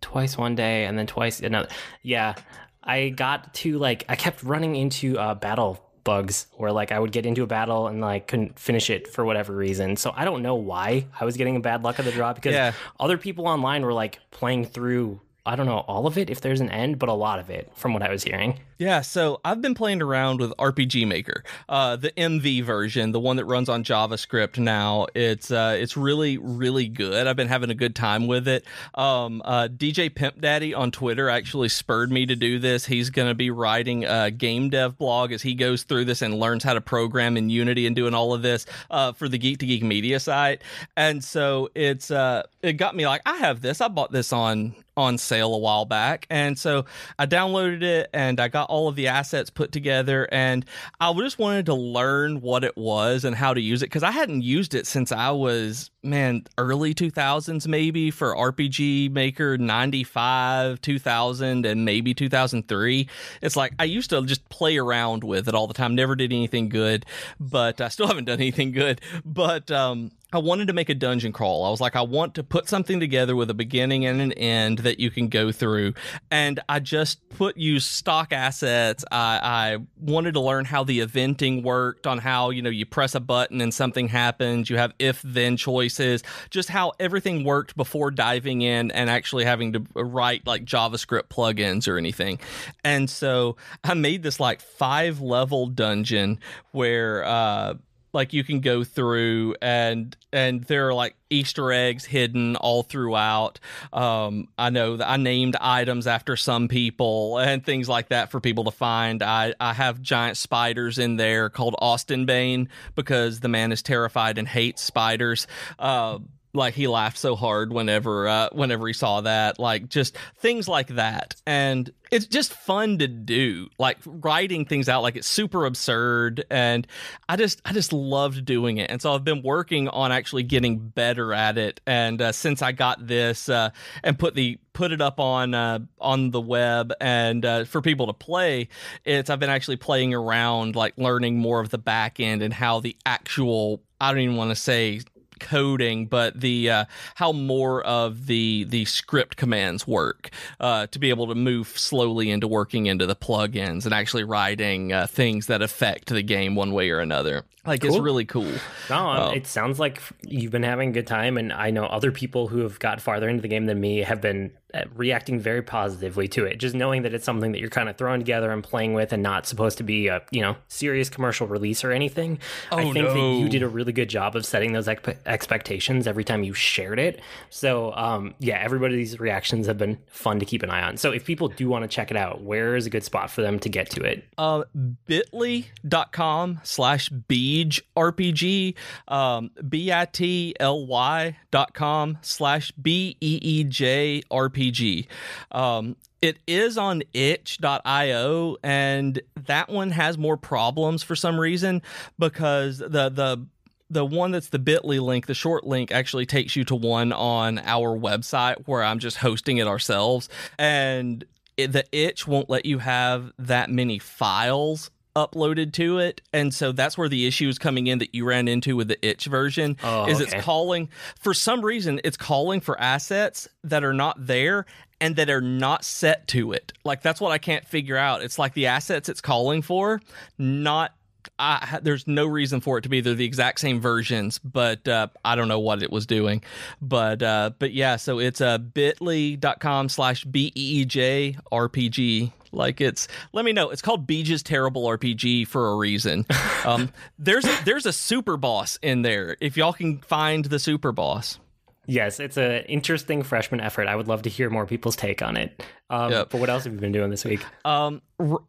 twice one day and then twice another. Yeah, I got to like I kept running into uh, battle bugs where like I would get into a battle and like couldn't finish it for whatever reason. So I don't know why I was getting a bad luck of the draw because Yeah. other people online were like playing through I don't know all of it if there's an end, but a lot of it from what I was hearing. Yeah, so I've been playing around with RPG Maker, uh, the MV version, the one that runs on JavaScript now. It's uh, it's really really good. I've been having a good time with it. Um, uh, DJ Pimp Daddy on Twitter actually spurred me to do this. He's going to be writing a game dev blog as he goes through this and learns how to program in Unity and doing all of this uh, for the Geek to Geek Media site. And so it's uh, it got me like I have this. I bought this on on sale a while back. And so I downloaded it and I got all of the assets put together and I just wanted to learn what it was and how to use it because I hadn't used it since I was, man, early 2000s maybe for RPG Maker 95, 2000, and maybe 2003. It's like I used to just play around with it all the time, never did anything good, but I still haven't done anything good. But, um, I wanted to make a dungeon crawl. I was like, I want to put something together with a beginning and an end that you can go through. And I just put use stock assets. I, I wanted to learn how the eventing worked, on how, you know, you press a button and something happens. You have if then choices, just how everything worked before diving in and actually having to write like JavaScript plugins or anything. And so I made this like five level dungeon where, uh, like you can go through and and there are like easter eggs hidden all throughout. Um i know that i named items after some people and things like that for people to find. I i have giant spiders in there called austin bane because the man is terrified and hates spiders. Uh like he laughed so hard whenever uh, whenever he saw that like just things like that. And it's just fun to do like writing things out like it's super absurd. And i just i just loved doing it. And so i've been working on actually getting better at it. And uh, since i got this uh, and put the put it up on uh, on the web and uh, for people to play it's i've been actually playing around like learning more of the back end and how the actual i don't even want to say coding, but the uh, how more of the the script commands work uh, to be able to move slowly into working into the plugins and actually writing uh, things that affect the game one way or another. Like cool. it's really cool. No, um, it sounds like you've been having a good time, and I know other people who have got farther into the game than me have been reacting very positively to it. Just knowing that it's something that you're kind of throwing together and playing with, and not supposed to be a you know serious commercial release or anything. Oh, I think no. that you did a really good job of setting those ex- expectations every time you shared it. So um, yeah, everybody's reactions have been fun to keep an eye on. So if people do want to check it out, where is a good spot for them to get to it? Uh, Bitly.com slash Beej RPG. Um, B I T L Y dot com slash B E E J RPG RPG. Um, it is on itch.io and that one has more problems for some reason because the the the one that's the bit.ly link, the short link actually takes you to one on our website where I'm just hosting it ourselves and it, the itch won't let you have that many files uploaded to it and so that's where the issue is coming in that you ran into with the itch version oh, is okay. it's calling for some reason it's calling for assets that are not there and that are not set to it like that's what i can't figure out it's like the assets it's calling for not I, there's no reason for it to be. They're the exact same versions, but uh, I don't know what it was doing. But uh, but yeah, so it's uh, bit.ly.com slash B E E J RPG. Like it's let me know. It's called Beej's Terrible RPG for a reason. Um, there's a, there's a super boss in there. If y'all can find the super boss. Yes, it's an interesting freshman effort. I would love to hear more people's take on it. Um, yep. But what else have you been doing this week? Um,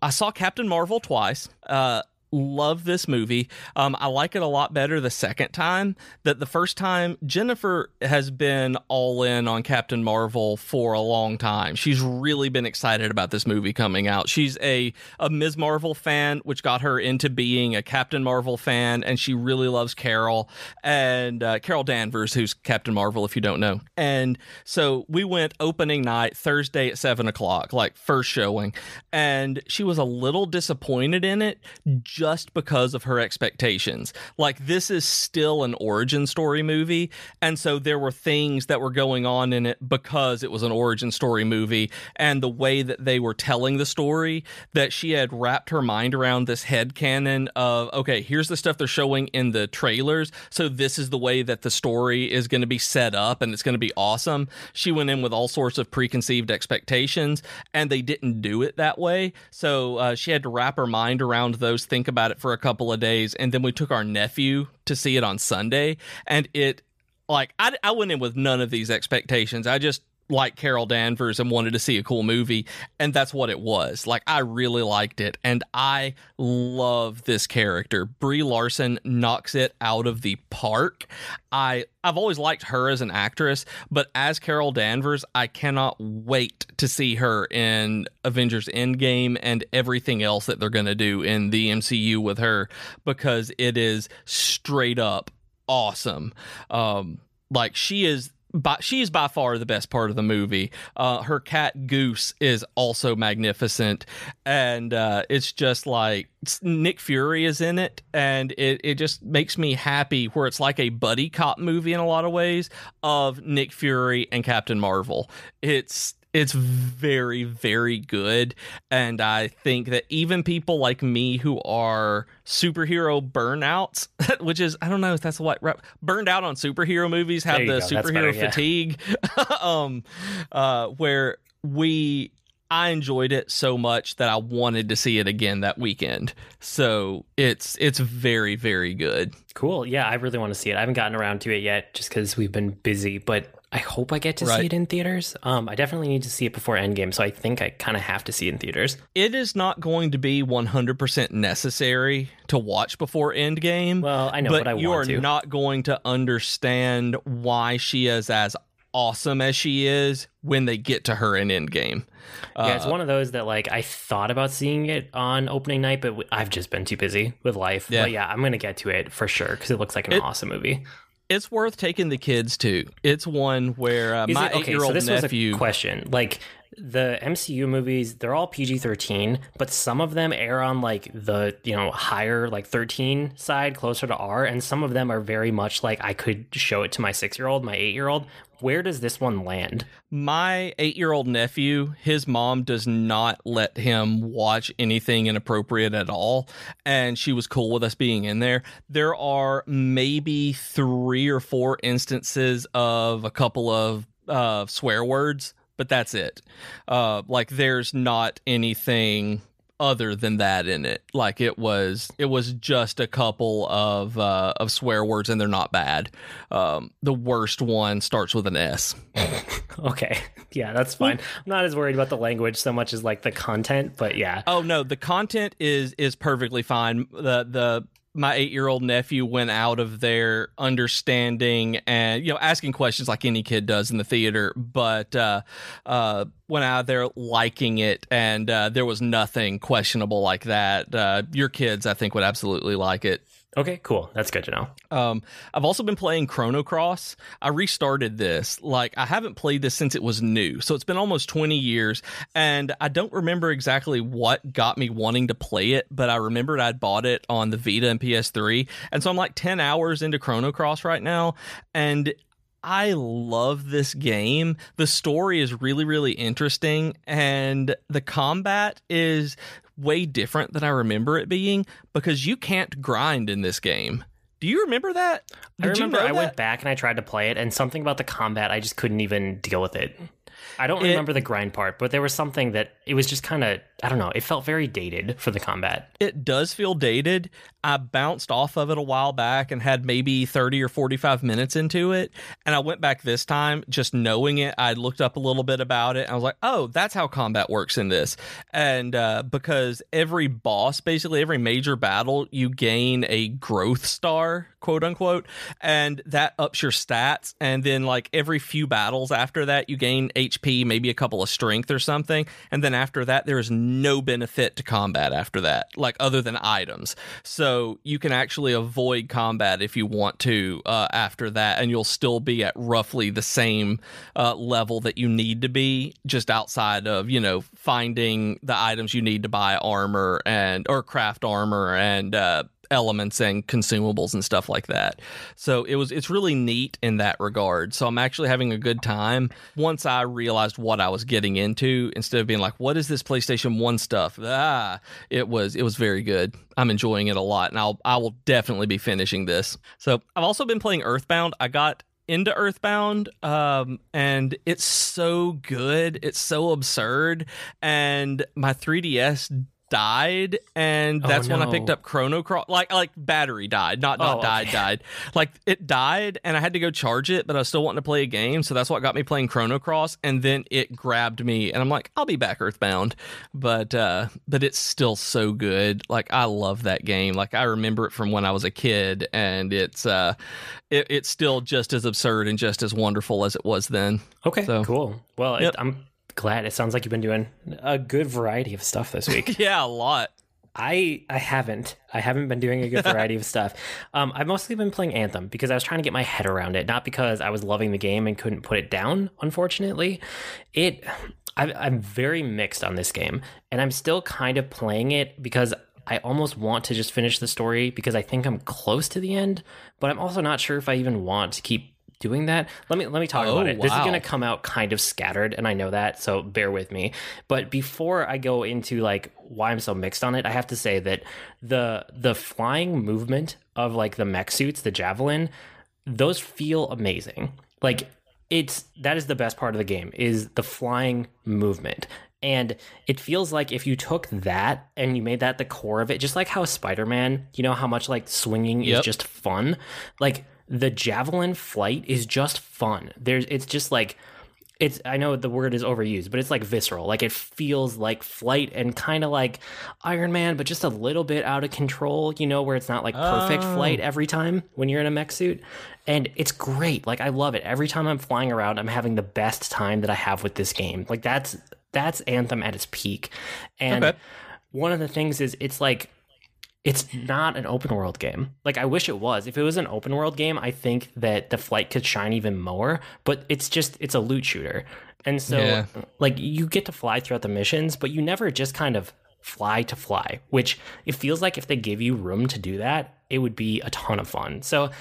I saw Captain Marvel twice. Uh, love this movie. Um, I like it a lot better the second time. That the first time, Jennifer has been all in on Captain Marvel for a long time. She's really been excited about this movie coming out. She's a a Ms. Marvel fan, which got her into being a Captain Marvel fan, and she really loves Carol and uh, Carol Danvers, who's Captain Marvel, if you don't know. And so we went opening night Thursday at seven o'clock, like first showing, and she was a little disappointed in it. Just just because of her expectations. Like this is still an origin story movie, and so there were things that were going on in it because it was an origin story movie and the way that they were telling the story that she had wrapped her mind around this head canon of okay, here's the stuff they're showing in the trailers, so this is the way that the story is going to be set up and it's going to be awesome. She went in with all sorts of preconceived expectations and they didn't do it that way. So uh, she had to wrap her mind around those, think about it for a couple of days, and then we took our nephew to see it on Sunday, and it like I, I went in with none of these expectations. I just like Carol Danvers and wanted to see a cool movie and that's what it was. Like I really liked it and I love this character. Brie Larson knocks it out of the park. I I've always liked her as an actress, but as Carol Danvers, I cannot wait to see her in Avengers Endgame and everything else that they're going to do in the MCU with her because it is straight up awesome. Um like she is by, she's by far the best part of the movie. Uh, her cat Goose is also magnificent, and uh, it's just like Nick Fury is in it, and it it just makes me happy. Where it's like a buddy cop movie in a lot of ways of Nick Fury and Captain Marvel. It's it's very, very good. And I think that even people like me who are superhero burnouts, which is, I don't know if that's what, burned out on superhero movies, have the go. superhero better, fatigue, yeah. um, uh, where we I enjoyed it so much that I wanted to see it again that weekend. So it's it's very very good. Cool. Yeah, I really want to see it. I haven't gotten around to it yet just because we've been busy, but I hope I get to Right. see it in theaters. Um, I definitely need to see it before Endgame, so I think I kind of have to see it in theaters. It is not going to be 100% necessary to watch before Endgame. Well, I know, but, but, I you are to. not going to understand why she is as awesome as she is when they get to her in Endgame. yeah, it's Uh, one of those that like I thought about seeing it on opening night, but w- I've just been too busy with life. Yeah. But yeah, I'm gonna get to it for sure because it looks like an It- awesome movie. It's worth taking the kids to. It's one where uh, my it- okay, eight-year-old so this nephew. was a question. Like the MCU movies, they're all PG-13, but some of them air on like the you know higher like 13 side, closer to R, and some of them are very much like I could show it to my six-year-old, my eight-year-old. Where does this one land? My eight year old nephew, his mom does not let him watch anything inappropriate at all. And she was cool with us being in there. There are maybe three or four instances of a couple of uh, swear words, but that's it. Uh, like, there's not anything other than that in it like it was it was just a couple of uh of swear words and they're not bad um the worst one starts with an s Okay, yeah, that's fine. I'm not as worried about the language so much as like the content, but yeah. Oh no, the content is is perfectly fine. The the my eight year old nephew went out of there understanding and you know asking questions like any kid does in the theater, but uh, uh, went out there liking it, and uh, there was nothing questionable like that. Uh, your kids, I think, would absolutely like it. Okay, cool. That's good to know. Um, I've also been playing Chrono Cross. I restarted this. Like I haven't played this since it was new, so it's been almost 20 years, and I don't remember exactly what got me wanting to play it, but I remembered I'd bought it on the Vita and PS3, and so I'm like 10 hours into Chrono Cross right now, and I love this game. The story is really, really interesting, and the combat is way different than I remember it being because you can't grind in this game. Do you remember that? I Did you remember know I went back and I tried to play it, and something about the combat, I just couldn't even deal with it. I don't It- remember the grind part, but there was something that it was just kind of, I don't know, it felt very dated for the combat. It does feel dated. I bounced off of it a while back and had maybe 30 or 45 minutes into it. And I went back this time just knowing it. I looked up a little bit about it. And I was like, oh, that's how combat works in this. And uh, because every boss, basically every major battle, you gain a growth star, quote unquote. And that ups your stats. And then, like, every few battles after that, you gain HP, maybe a couple of strength or something. And then after that, there is no benefit to combat after that, like other than items. So you can actually avoid combat if you want to uh, after that, and you'll still be at roughly the same uh, level that you need to be, just outside of you know finding the items you need to buy armor and or craft armor and uh, elements and consumables and stuff like that. So it was it's really neat in that regard. So I'm actually having a good time once I realized what I was getting into instead of being like what is this PlayStation 1 stuff? Ah, it was it was very good. I'm enjoying it a lot and I'll I will definitely be finishing this. So I've also been playing Earthbound. I got into Earthbound, um, and it's so good. It's so absurd, and my 3DS died, and Oh, that's when I picked up Chrono Cross. Like, like battery died, not not Oh, died, okay. died. Like it died, and I had to go charge it, but I was still wanting to play a game, so that's what got me playing Chrono Cross. And then it grabbed me, and I'm like, I'll be back Earthbound, but uh, but it's still so good. Like I love that game. Like I remember it from when I was a kid, and it's uh, it, it's still just as absurd and just as wonderful as it was then. Okay, So- cool. Well, Yep. it, I'm glad. It sounds like you've been doing a good variety of stuff this week. yeah, a lot. I I haven't. I haven't been doing a good variety of stuff. Um, I've mostly been playing Anthem because I was trying to get my head around it, not because I was loving the game and couldn't put it down. Unfortunately, it. I, I'm very mixed on this game, and I'm still kind of playing it because I almost want to just finish the story because I think I'm close to the end, but I'm also not sure if I even want to keep doing that. Let me let me talk Oh, about it. This is oh, going to come out kind of scattered and I know that, so bear with me. But before I go into like why I'm so mixed on it, I have to say that the the flying movement of like the mech suits, the javelin, those feel amazing. Like it's that is the best part of the game is the flying movement And it feels like if you took that and you made that the core of it, just like how Spider Man, you know, how much like swinging Yep. is just fun. Like the javelin flight is just fun. There's, it's just like, it's I know the word is overused, but it's like visceral. Like it feels like flight and kind of like Iron Man, but just a little bit out of control, you know, where it's not like perfect Oh. flight every time when you're in a mech suit. And it's great. Like I love it. Every time I'm flying around, I'm having the best time that I have with this game. Like that's that's Anthem at its peak. And Okay. one of the things is it's like it's not an open world game. Like I wish it was. If it was an open world game, I think that the flight could shine even more, but it's just it's a loot shooter. And so Yeah. like you get to fly throughout the missions, but you never just kind of fly to fly, which it feels like if they give you room to do that, it would be a ton of fun. So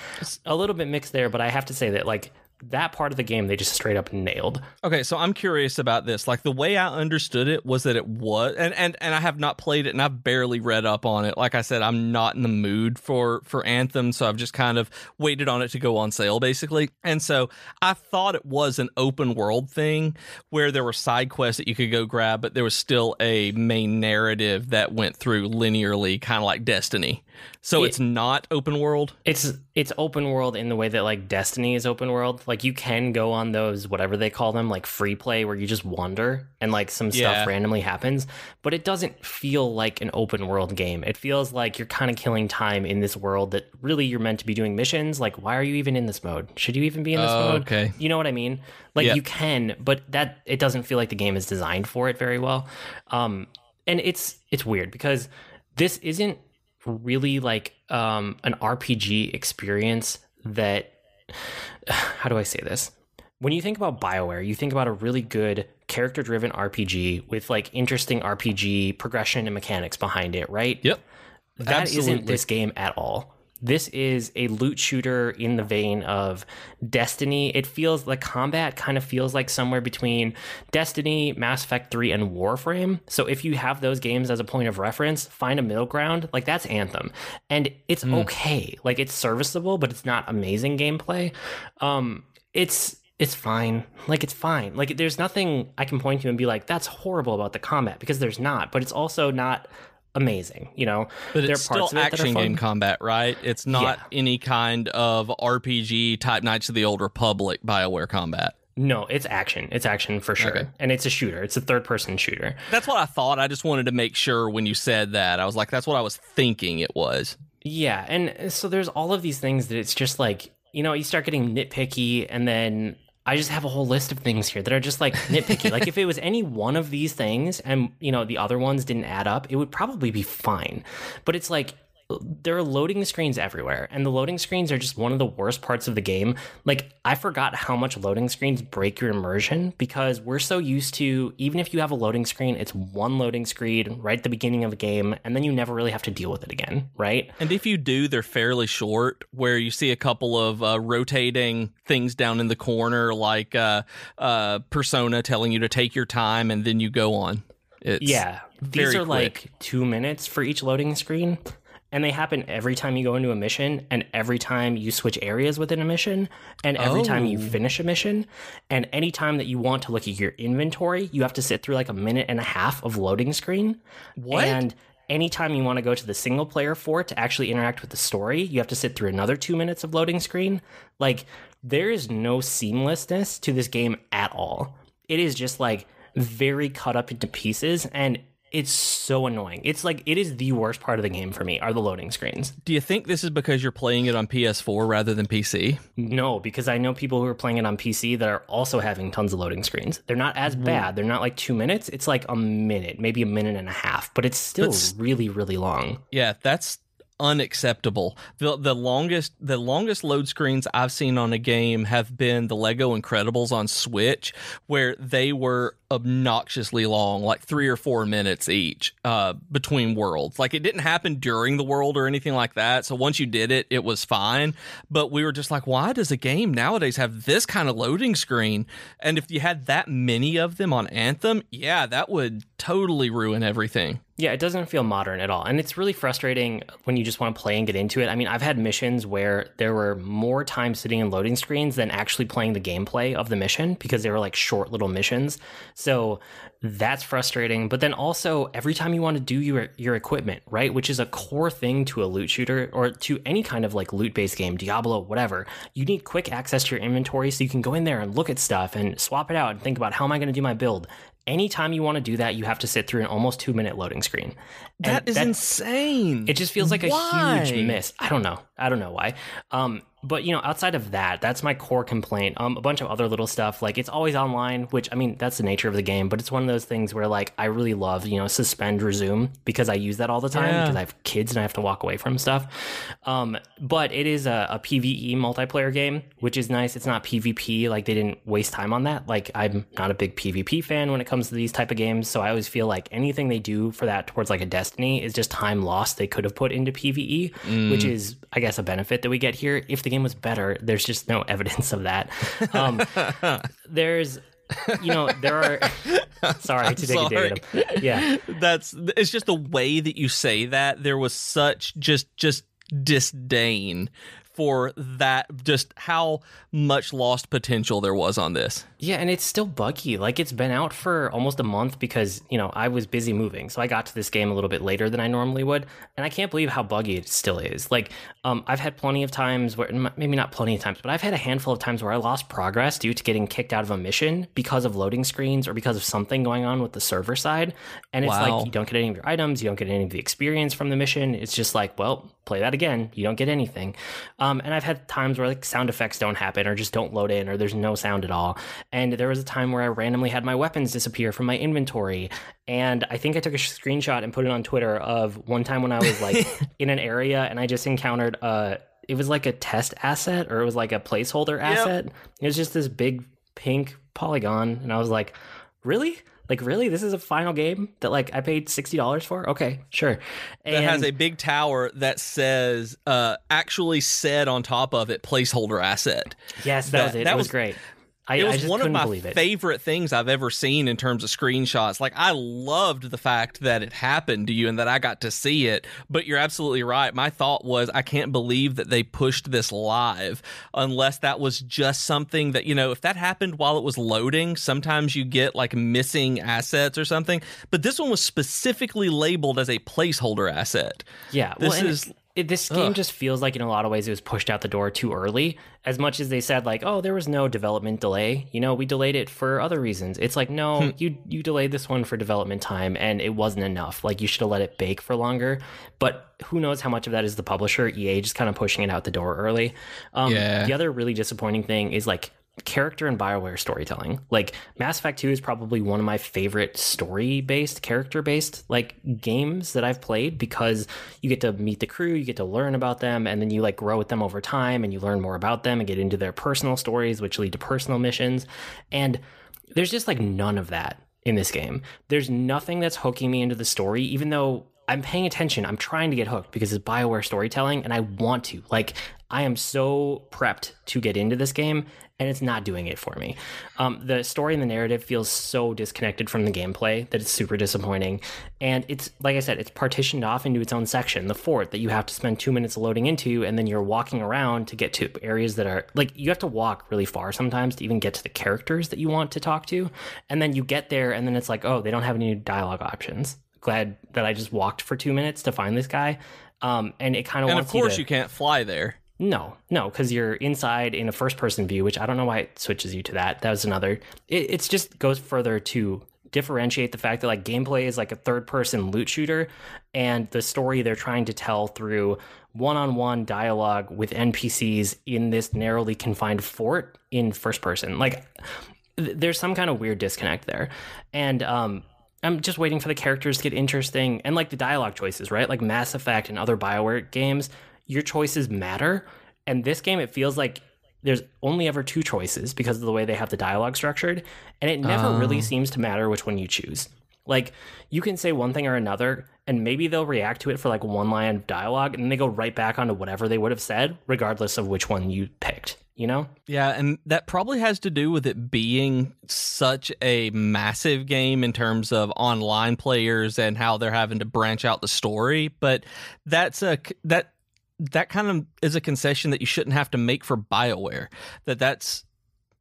a little bit mixed there, but I have to say that like that part of the game they just straight up nailed. Okay, so I'm curious about this. Like the way I understood it was that it was and and and I have not played it and I've barely read up on it. Like I said, I'm not in the mood for for Anthem, so I've just kind of waited on it to go on sale basically. And so I thought it was an open world thing where there were side quests that you could go grab, but there was still a main narrative that went through linearly, kind of like Destiny. So It- it's not open world. It's it's open world in the way that like Destiny is open world. Like you can go on those whatever they call them, like free play where you just wander and like some Yeah. stuff randomly happens, but it doesn't feel like an open world game. It feels like you're kind of killing time in this world that really you're meant to be doing missions. Like why are you even in this mode? Should you even be in this Oh, mode? okay. You know what I mean? Like Yeah. you can, but that it doesn't feel like the game is designed for it very well. Um and it's it's weird because this isn't really like um an RPG experience that how do I say this? When you think about BioWare, you think about a really good character driven RPG with like interesting RPG progression and mechanics behind it, right? Yep. That not this game at all. This is a loot shooter in the vein of Destiny. It feels the combat kind of feels like somewhere between Destiny, Mass Effect 3, and Warframe. So if you have those games as a point of reference, find a middle ground. Like that's Anthem. And it's okay. Like it's serviceable, but it's not amazing gameplay. Um it's it's fine. Like it's fine. Like there's nothing I can point to and be like, that's horrible about the combat because there's not, but it's also not amazing, you know. But it's still of it action game combat, right? It's not Yeah. any kind of RPG type Knights of the Old Republic Bioware combat. No, it's action. It's action for sure. Okay. And it's a shooter. It's a third person shooter. That's what I thought. I just wanted to make sure when you said that. I was like, that's what I was thinking it was. Yeah, and so there's all of these things that it's just like, you know, you start getting nitpicky and then I just have a whole list of things here that are just like nitpicky. like if it was any one of these things and, you know, the other ones didn't add up, it would probably be fine. But it's like there are loading screens everywhere and the loading screens are just one of the worst parts of the game like i forgot how much loading screens break your immersion because we're so used to even if you have a loading screen it's one loading screen right at the beginning of a game and then you never really have to deal with it again right And if you do, they're fairly short, where you see a couple of uh, rotating things down in the corner, like uh, uh, Persona telling you to take your time, and then you go on. It's Yeah, these are quick. like two minutes for each loading screen, and they happen every time you go into a mission, and every time you switch areas within a mission, and every time you Oh. finish a mission, and any time that you want to look at your inventory, you have to sit through like a minute and a half of loading screen. What? And anytime you want to go to the single player for it to actually interact with the story, you have to sit through another two minutes of loading screen. Like, there is no seamlessness to this game at all. It is just like very cut up into pieces and it's so annoying. It's like it is the worst part of the game for me are the loading screens. Do you think this is because you're playing it on PS4 rather than PC? No, because I know people who are playing it on PC that are also having tons of loading screens. They're not as mm-hmm. bad. They're not like two minutes. It's like a minute, maybe a minute and a half, but it's still But s- really, really long. Yeah, that's unacceptable. The the longest the longest load screens I've seen on a game have been the Lego Incredibles on Switch where they were obnoxiously long, like 3 or 4 minutes each uh between worlds. Like it didn't happen during the world or anything like that. So once you did it, it was fine, but we were just like why does a game nowadays have this kind of loading screen? And if you had that many of them on Anthem, yeah, that would totally ruin everything. Yeah, it doesn't feel modern at all. And it's really frustrating when you just want to play and get into it. I mean, I've had missions where there were more time sitting in loading screens than actually playing the gameplay of the mission because they were like short little missions. So that's frustrating. But then also every time you want to do your your equipment, right, which is a core thing to a loot shooter or to any kind of like loot based game, Diablo, whatever, you need quick access to your inventory so you can go in there and look at stuff and swap it out and think about how am I going to do my build. Anytime you want to do that, you have to sit through an almost two minute loading screen. And that is that, insane. It just feels like why? a huge miss. I don't know. I don't know why. Um, but you know outside of that that's my core complaint um a bunch of other little stuff like it's always online which i mean that's the nature of the game but it's one of those things where like i really love you know suspend resume because i use that all the time yeah. because i have kids and i have to walk away from stuff um but it is a, a pve multiplayer game which is nice it's not pvp like they didn't waste time on that like i'm not a big pvp fan when it comes to these type of games so i always feel like anything they do for that towards like a destiny is just time lost they could have put into pve mm. which is i guess a benefit that we get here if the game was better. There's just no evidence of that. Um, there's you know there are sorry to take sorry. a dig yeah that's it's just the way that you say that there was such just just disdain for that just how much lost potential there was on this. Yeah, and it's still buggy. Like it's been out for almost a month because, you know, I was busy moving. So I got to this game a little bit later than I normally would, and I can't believe how buggy it still is. Like um, I've had plenty of times where maybe not plenty of times, but I've had a handful of times where I lost progress due to getting kicked out of a mission because of loading screens or because of something going on with the server side. And it's wow. like you don't get any of your items, you don't get any of the experience from the mission. It's just like, well, play that again. You don't get anything. Um, and I've had times where like sound effects don't happen or just don't load in or there's no sound at all. And there was a time where I randomly had my weapons disappear from my inventory. And I think I took a screenshot and put it on Twitter of one time when I was like in an area and I just encountered a, it was like a test asset or it was like a placeholder asset. Yep. It was just this big pink polygon. And I was like, really? Like, really? This is a final game that like I paid sixty dollars for? Okay, sure. And that has a big tower that says, uh, actually said on top of it, placeholder asset. Yes, that, that was it. That it was, was great. I, it was one of my favorite things I've ever seen in terms of screenshots. Like I loved the fact that it happened to you and that I got to see it. But you're absolutely right. My thought was I can't believe that they pushed this live unless that was just something that, you know, if that happened while it was loading, sometimes you get like missing assets or something. But this one was specifically labeled as a placeholder asset. Yeah. This well, is it, this game Ugh. just feels like in a lot of ways it was pushed out the door too early. As much as they said like, "Oh, there was no development delay," you know, we delayed it for other reasons. It's like, no, hmm. you you delayed this one for development time, and it wasn't enough. Like you should have let it bake for longer. But who knows how much of that is the publisher, EA, just kind of pushing it out the door early. Um, yeah. The other really disappointing thing is like character and Bioware storytelling. Like Mass Effect 2 is probably one of my favorite story based, character based like games that I've played because you get to meet the crew, you get to learn about them, and then you like grow with them over time and you learn more about them and get into their personal stories, which lead to personal missions. And there's just like none of that in this game. There's nothing that's hooking me into the story, even though I'm paying attention. I'm trying to get hooked because it's Bioware storytelling and I want to. Like, I am so prepped to get into this game and it's not doing it for me. Um, the story and the narrative feels so disconnected from the gameplay that it's super disappointing. And it's like I said, it's partitioned off into its own section, the fort that you have to spend two minutes loading into, and then you're walking around to get to areas that are like you have to walk really far sometimes to even get to the characters that you want to talk to, and then you get there, and then it's like, oh, they don't have any dialogue options. Glad that I just walked for two minutes to find this guy. Um, and it kind of and of course you, to, you can't fly there. No, no, because you're inside in a first person view, which I don't know why it switches you to that. That was another. It it's just goes further to differentiate the fact that like gameplay is like a third person loot shooter, and the story they're trying to tell through one on one dialogue with NPCs in this narrowly confined fort in first person. Like, th- there's some kind of weird disconnect there, and um, I'm just waiting for the characters to get interesting and like the dialogue choices, right? Like Mass Effect and other Bioware games your choices matter. And this game, it feels like there's only ever two choices because of the way they have the dialogue structured. And it never uh. really seems to matter which one you choose. Like, you can say one thing or another, and maybe they'll react to it for like one line of dialogue, and then they go right back onto whatever they would have said, regardless of which one you picked you know? Yeah, and that probably has to do with it being such a massive game in terms of online players and how they're having to branch out the story, but that's a that that kind of is a concession that you shouldn't have to make for BioWare. That that's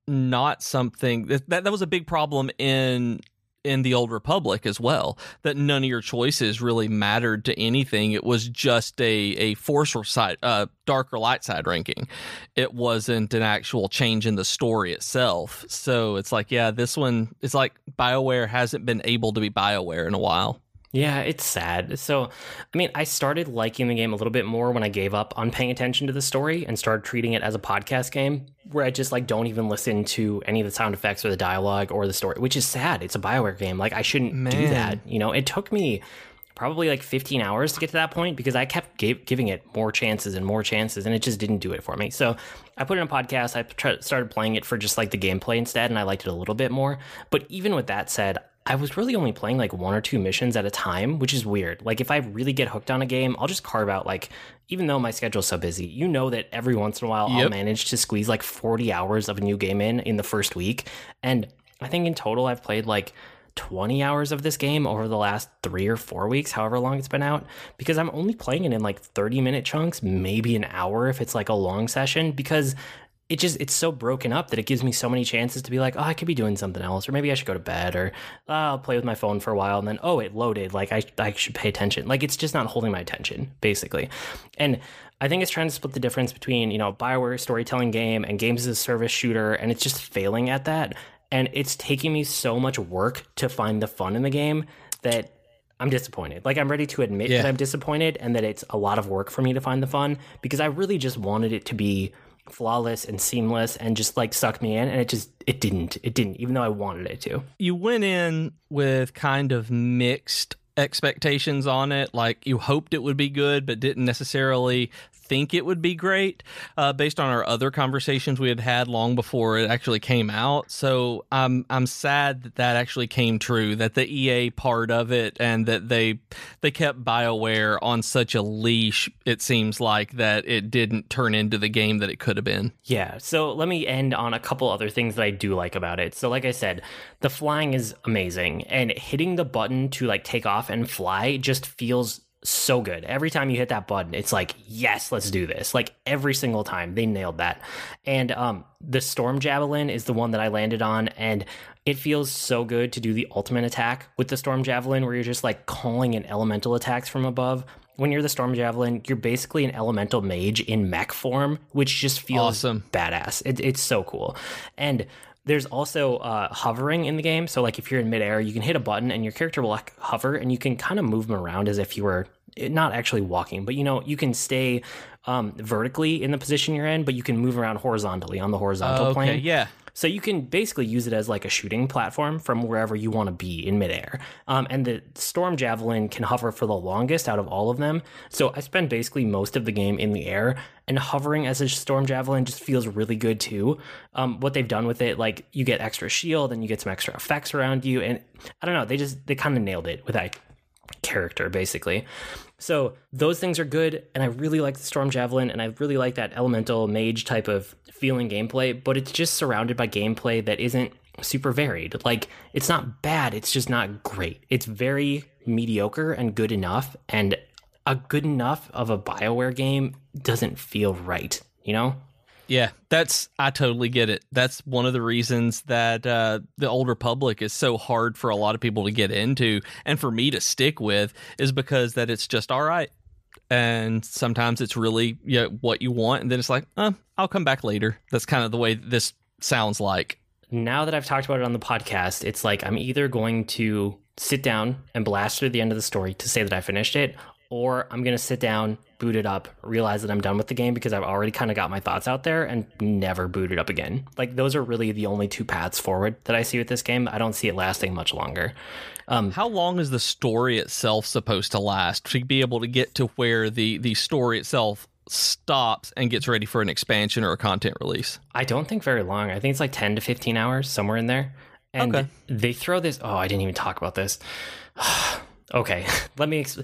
not something that that, was a big problem in in the Old Republic as well. That none of your choices really mattered to anything. It was just a a force or side, uh, dark or light side ranking. It wasn't an actual change in the story itself. So it's like, yeah, this one. It's like Bioware hasn't been able to be Bioware in a while. Yeah, it's sad. So, I mean, I started liking the game a little bit more when I gave up on paying attention to the story and started treating it as a podcast game where I just like don't even listen to any of the sound effects or the dialogue or the story, which is sad. It's a BioWare game. Like I shouldn't Man. do that. You know, it took me probably like 15 hours to get to that point because I kept gave, giving it more chances and more chances and it just didn't do it for me. So I put in a podcast. I tried, started playing it for just like the gameplay instead and I liked it a little bit more. But even with that said, I was really only playing like one or two missions at a time, which is weird. Like if I really get hooked on a game, I'll just carve out like even though my schedule's so busy, you know that every once in a while I'll manage to squeeze like 40 hours of a new game in in the first week. And I think in total I've played like 20 hours of this game over the last 3 or 4 weeks, however long it's been out, because I'm only playing it in like 30 minute chunks, maybe an hour if it's like a long session because it just it's so broken up that it gives me so many chances to be like, oh, I could be doing something else, or maybe I should go to bed, or oh, I'll play with my phone for a while, and then oh, it loaded. Like I I should pay attention. Like it's just not holding my attention, basically. And I think it's trying to split the difference between you know Bioware storytelling game and games as a service shooter, and it's just failing at that. And it's taking me so much work to find the fun in the game that I'm disappointed. Like I'm ready to admit Yeah. that I'm disappointed and that it's a lot of work for me to find the fun because I really just wanted it to be flawless and seamless and just like suck me in and it just it didn't. It didn't even though I wanted it to. you went in with kind of mixed expectations on it like you hoped it would be good but didn't necessarily think it would be great uh, based on our other conversations we had had long before it actually came out. So i'm i'm sad that that actually came true that the ea part of it and that they they kept bioware on such a leash it seems like that it didn't turn into the game that it could have been. Yeah, so let me end on a couple other things that I do like about it. So like I said, the flying is amazing and hitting the button to like take off and fly just feels so good. Every time you hit that button, it's like, yes, let's do this. Like every single time, they nailed that. And um the storm javelin is the one that I landed on and it feels so good to do the ultimate attack with the storm javelin where you're just like calling in elemental attacks from above. When you're the storm javelin, you're basically an elemental mage in mech form, which just feels Awesome. badass. It, it's so cool. And there's also uh, hovering in the game. So, like, if you're in midair, you can hit a button and your character will like hover and you can kind of move them around as if you were eh, not actually walking, but you know, you can stay um, vertically in the position you're in, but you can move around horizontally on the horizontal okay plane. yeah So you can basically use it as like a shooting platform from wherever you want to be in midair. Um, and the storm javelin can hover for the longest out of all of them. So I spend basically most of the game in the air, and hovering as a storm javelin just feels really good too. Um, what they've done with it, like you get extra shield and you get some extra effects around you, and I don't know, they just they kind of nailed it with that character basically. So those things are good, and I really like the Storm Javelin, and I really like that elemental mage type of feeling gameplay, but it's just surrounded by gameplay that isn't super varied. Like, it's not bad, it's just not great. It's very mediocre and good enough, and a good enough of a BioWare game doesn't feel right, you know? Yeah, that's I totally get it. That's one of the reasons that uh, the Old Republic is so hard for a lot of people to get into, and for me to stick with, is because that it's just all right. And sometimes it's really you know, what you want, and then it's like, uh, I'll come back later. That's kind of the way this sounds like. now that I've talked about it on the podcast, it's like I'm either going to sit down and blast through the end of the story to say that I finished it, or I'm going to sit down, boot it up, realize that I'm done with the game because I've already kind of got my thoughts out there and never boot it up again. Like, those are really the only two paths forward that I see with this game. I don't see it lasting much longer. Um, How long is the story itself supposed to last to be able to get to where the the story itself stops and gets ready for an expansion or a content release? I don't think very long. I think it's like 10 to 15 hours, somewhere in there. And Okay. they throw this. Oh, I didn't even talk about this. okay, let me. Ex-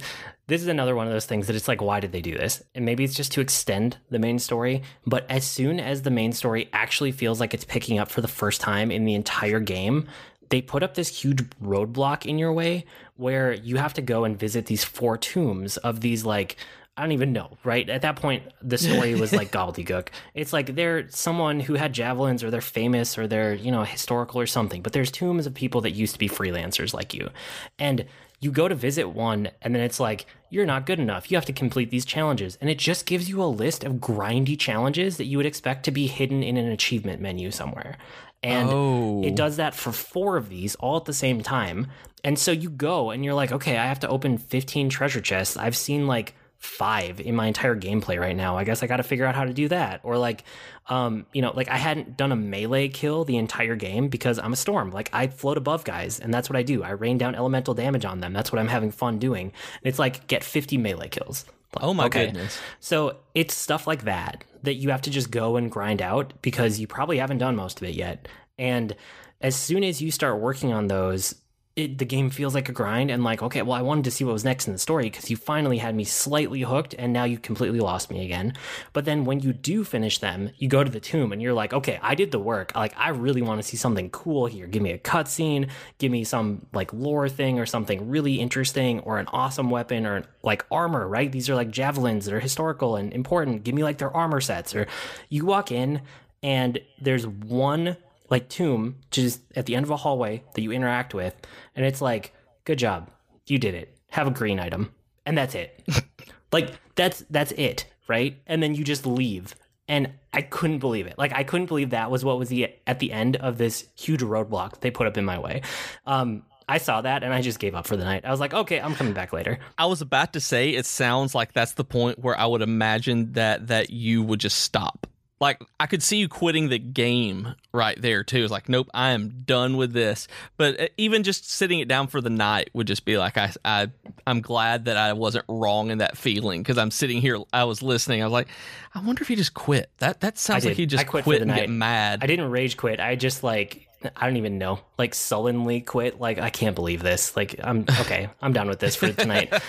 this is another one of those things that it's like, why did they do this? And maybe it's just to extend the main story. But as soon as the main story actually feels like it's picking up for the first time in the entire game, they put up this huge roadblock in your way where you have to go and visit these four tombs of these like I don't even know, right? At that point, the story was like gobbledygook. It's like they're someone who had javelins or they're famous or they're, you know, historical or something, but there's tombs of people that used to be freelancers like you. And you go to visit one and then it's like, you're not good enough. You have to complete these challenges. And it just gives you a list of grindy challenges that you would expect to be hidden in an achievement menu somewhere. And Oh. it does that for four of these all at the same time. And so you go and you're like, okay, I have to open 15 treasure chests. I've seen like five in my entire gameplay right now. I guess I got to figure out how to do that. Or like, um, you know, like I hadn't done a melee kill the entire game because I'm a storm. Like I float above guys, and that's what I do. I rain down elemental damage on them. That's what I'm having fun doing. And it's like get 50 melee kills. Oh my Okay. goodness. So it's stuff like that that you have to just go and grind out because you probably haven't done most of it yet. And as soon as you start working on those, it, the game feels like a grind and like, okay, well, I wanted to see what was next in the story because you finally had me slightly hooked and now you completely lost me again. But then when you do finish them, you go to the tomb and you're like, okay, I did the work. Like, I really want to see something cool here. Give me a cutscene, give me some like lore thing or something really interesting or an awesome weapon or like armor, right? These are like javelins that are historical and important. Give me like their armor sets. Or you walk in and there's one like tomb just at the end of a hallway that you interact with and it's like good job. You did it. Have a green item. And that's it. Like that's that's it right? And then you just leave. And i couldn't believe it. Like i couldn't believe that was what was the at the end of this huge roadblock they put up in my way. Um i saw that and i just gave up for the night. I was like okay i'm coming back later. I was about to say it sounds like that's the point where I would imagine that that you would just stop. Like I could see you quitting the game right there too. It's like, nope, I am done with this. But uh, even just sitting it down for the night would just be like, I, I I'm glad that I wasn't wrong in that feeling because I'm sitting here, I was listening, I was like, I wonder if he just quit. That that sounds like he just I quit quit, and get night. mad. I didn't rage quit. I just like I don't even know, like sullenly quit. Like I can't believe this. Like I'm okay. I'm done with this for tonight.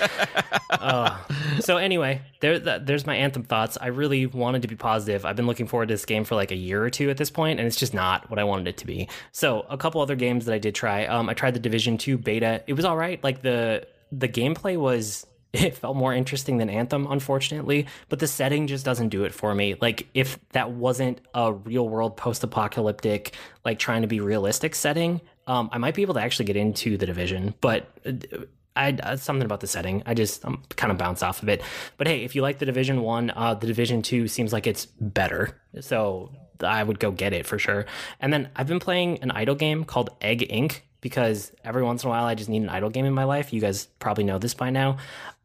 Uh, so anyway, there th- there's my anthem thoughts. I really wanted to be positive. I've been looking forward to this game for like a year or two at this point, and it's just not what I wanted it to be. So a couple other games that I did try. Um, I tried the Division Two beta. It was all right. Like the the gameplay was it felt more interesting than Anthem, unfortunately, but the setting just doesn't do it for me. Like, if that wasn't a real world post apocalyptic, like trying to be realistic setting, um, I might be able to actually get into the division, but. uh, I uh, something about the setting. I just I'm kind of bounce off of it. But hey, if you like the Division One, uh, the Division Two seems like it's better. So I would go get it for sure. And then I've been playing an idle game called Egg Inc. because every once in a while I just need an idle game in my life. You guys probably know this by now.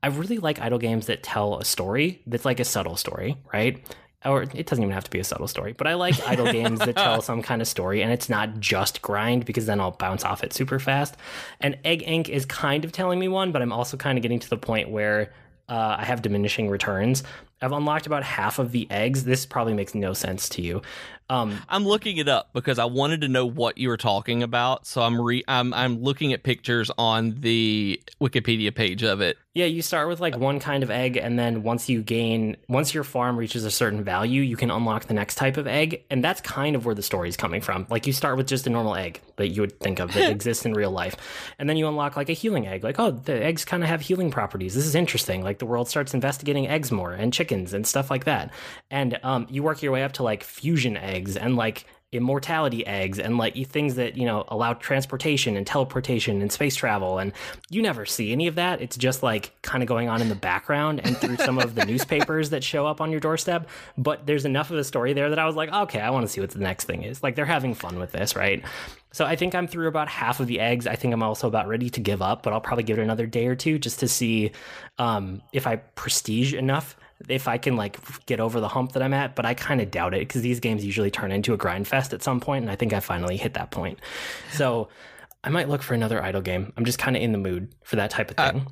I really like idle games that tell a story that's like a subtle story, right? Or it doesn't even have to be a subtle story, but I like idle games that tell some kind of story and it's not just grind because then I'll bounce off it super fast. And Egg Inc. is kind of telling me one, but I'm also kind of getting to the point where uh, I have diminishing returns. I've unlocked about half of the eggs. This probably makes no sense to you. Um, I'm looking it up because I wanted to know what you were talking about. So I'm re I'm I'm looking at pictures on the Wikipedia page of it. Yeah, you start with like one kind of egg, and then once you gain, once your farm reaches a certain value, you can unlock the next type of egg, and that's kind of where the story is coming from. Like you start with just a normal egg that you would think of that exists in real life, and then you unlock like a healing egg. Like, oh, the eggs kind of have healing properties. This is interesting. Like the world starts investigating eggs more and chickens and stuff like that, and um, you work your way up to like fusion eggs and like immortality eggs and like things that you know allow transportation and teleportation and space travel and you never see any of that. It's just like kind of going on in the background and through some of the newspapers that show up on your doorstep but there's enough of a story there that i was like okay i want to see what the next thing is. Like they're having fun with this right? So i think i'm through about half of the eggs. I think i'm also about ready to give up but i'll probably give it another day or two just to see um, if i prestige enough if I can like get over the hump that I'm at, but I kind of doubt it because these games usually turn into a grind fest at some point, and I think I finally hit that point. So I might look for another idle game. I'm just kind of in the mood for that type of uh, thing.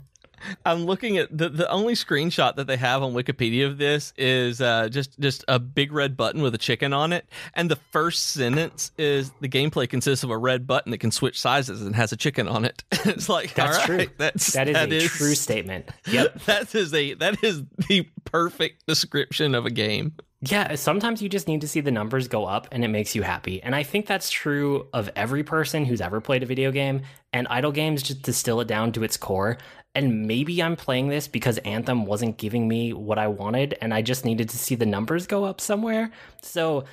I'm looking at the the only screenshot that they have on Wikipedia of this is uh, just just a big red button with a chicken on it, and the first sentence is the gameplay consists of a red button that can switch sizes and has a chicken on it. it's like That's right, true. That's that is that a is- true statement. Yep. That is a that is the perfect description of a game. Yeah, sometimes you just need to see the numbers go up and it makes you happy. And I think that's true of every person who's ever played a video game. And idle games just distill it down to its core. And maybe I'm playing this because Anthem wasn't giving me what I wanted and I just needed to see the numbers go up somewhere. So,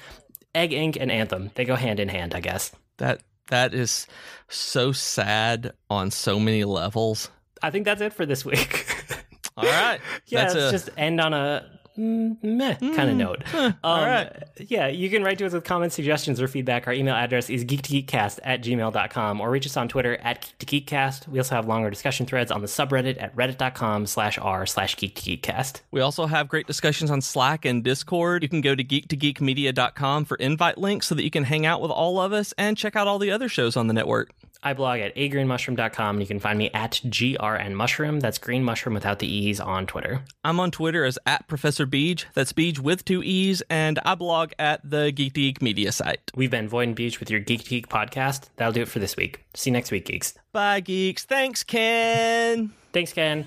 Egg Inc. and Anthem, they go hand in hand, I guess. That that is so sad on so many levels. I think that's it for this week. All right. yeah, That's let's a- just end on a mm, meh kind of note. Um, all right. Yeah, you can write to us with comments, suggestions, or feedback. Our email address is geek2geekcast at gmail.com or reach us on Twitter at geek2geekcast. We also have longer discussion threads on the subreddit at reddit.com slash r slash geek2geekcast. We also have great discussions on Slack and Discord. You can go to geek2geekmedia.com for invite links so that you can hang out with all of us and check out all the other shows on the network. I blog at agreenmushroom.com and you can find me at grnmushroom. That's green mushroom without the E's on Twitter. I'm on Twitter as at Professor Beej. That's Beej with two E's, and I blog at the Geek Geek Media site. We've been Void and Beej with your Geek Geek podcast. That'll do it for this week. See you next week, geeks. Bye, geeks. Thanks, Ken. Thanks, Ken.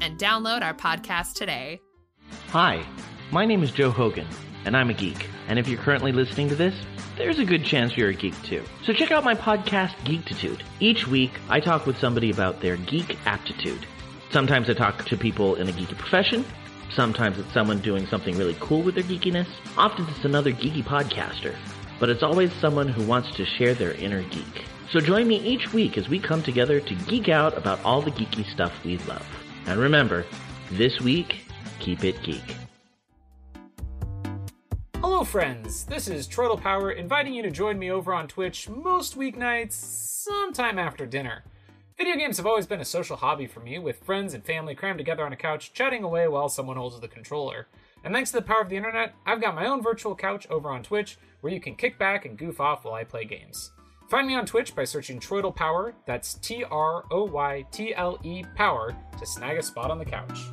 and download our podcast today. Hi, my name is Joe Hogan, and I'm a geek. And if you're currently listening to this, there's a good chance you're a geek too. So check out my podcast, Geektitude. Each week, I talk with somebody about their geek aptitude. Sometimes I talk to people in a geeky profession. Sometimes it's someone doing something really cool with their geekiness. Often it's another geeky podcaster. But it's always someone who wants to share their inner geek. So join me each week as we come together to geek out about all the geeky stuff we love. And remember, this week, keep it geek. Hello, friends. This is Troytle Power inviting you to join me over on Twitch most weeknights, sometime after dinner. Video games have always been a social hobby for me, with friends and family crammed together on a couch, chatting away while someone holds the controller. And thanks to the power of the internet, I've got my own virtual couch over on Twitch where you can kick back and goof off while I play games. Find me on Twitch by searching Troytle Power, that's T R O Y T L E Power, to snag a spot on the couch.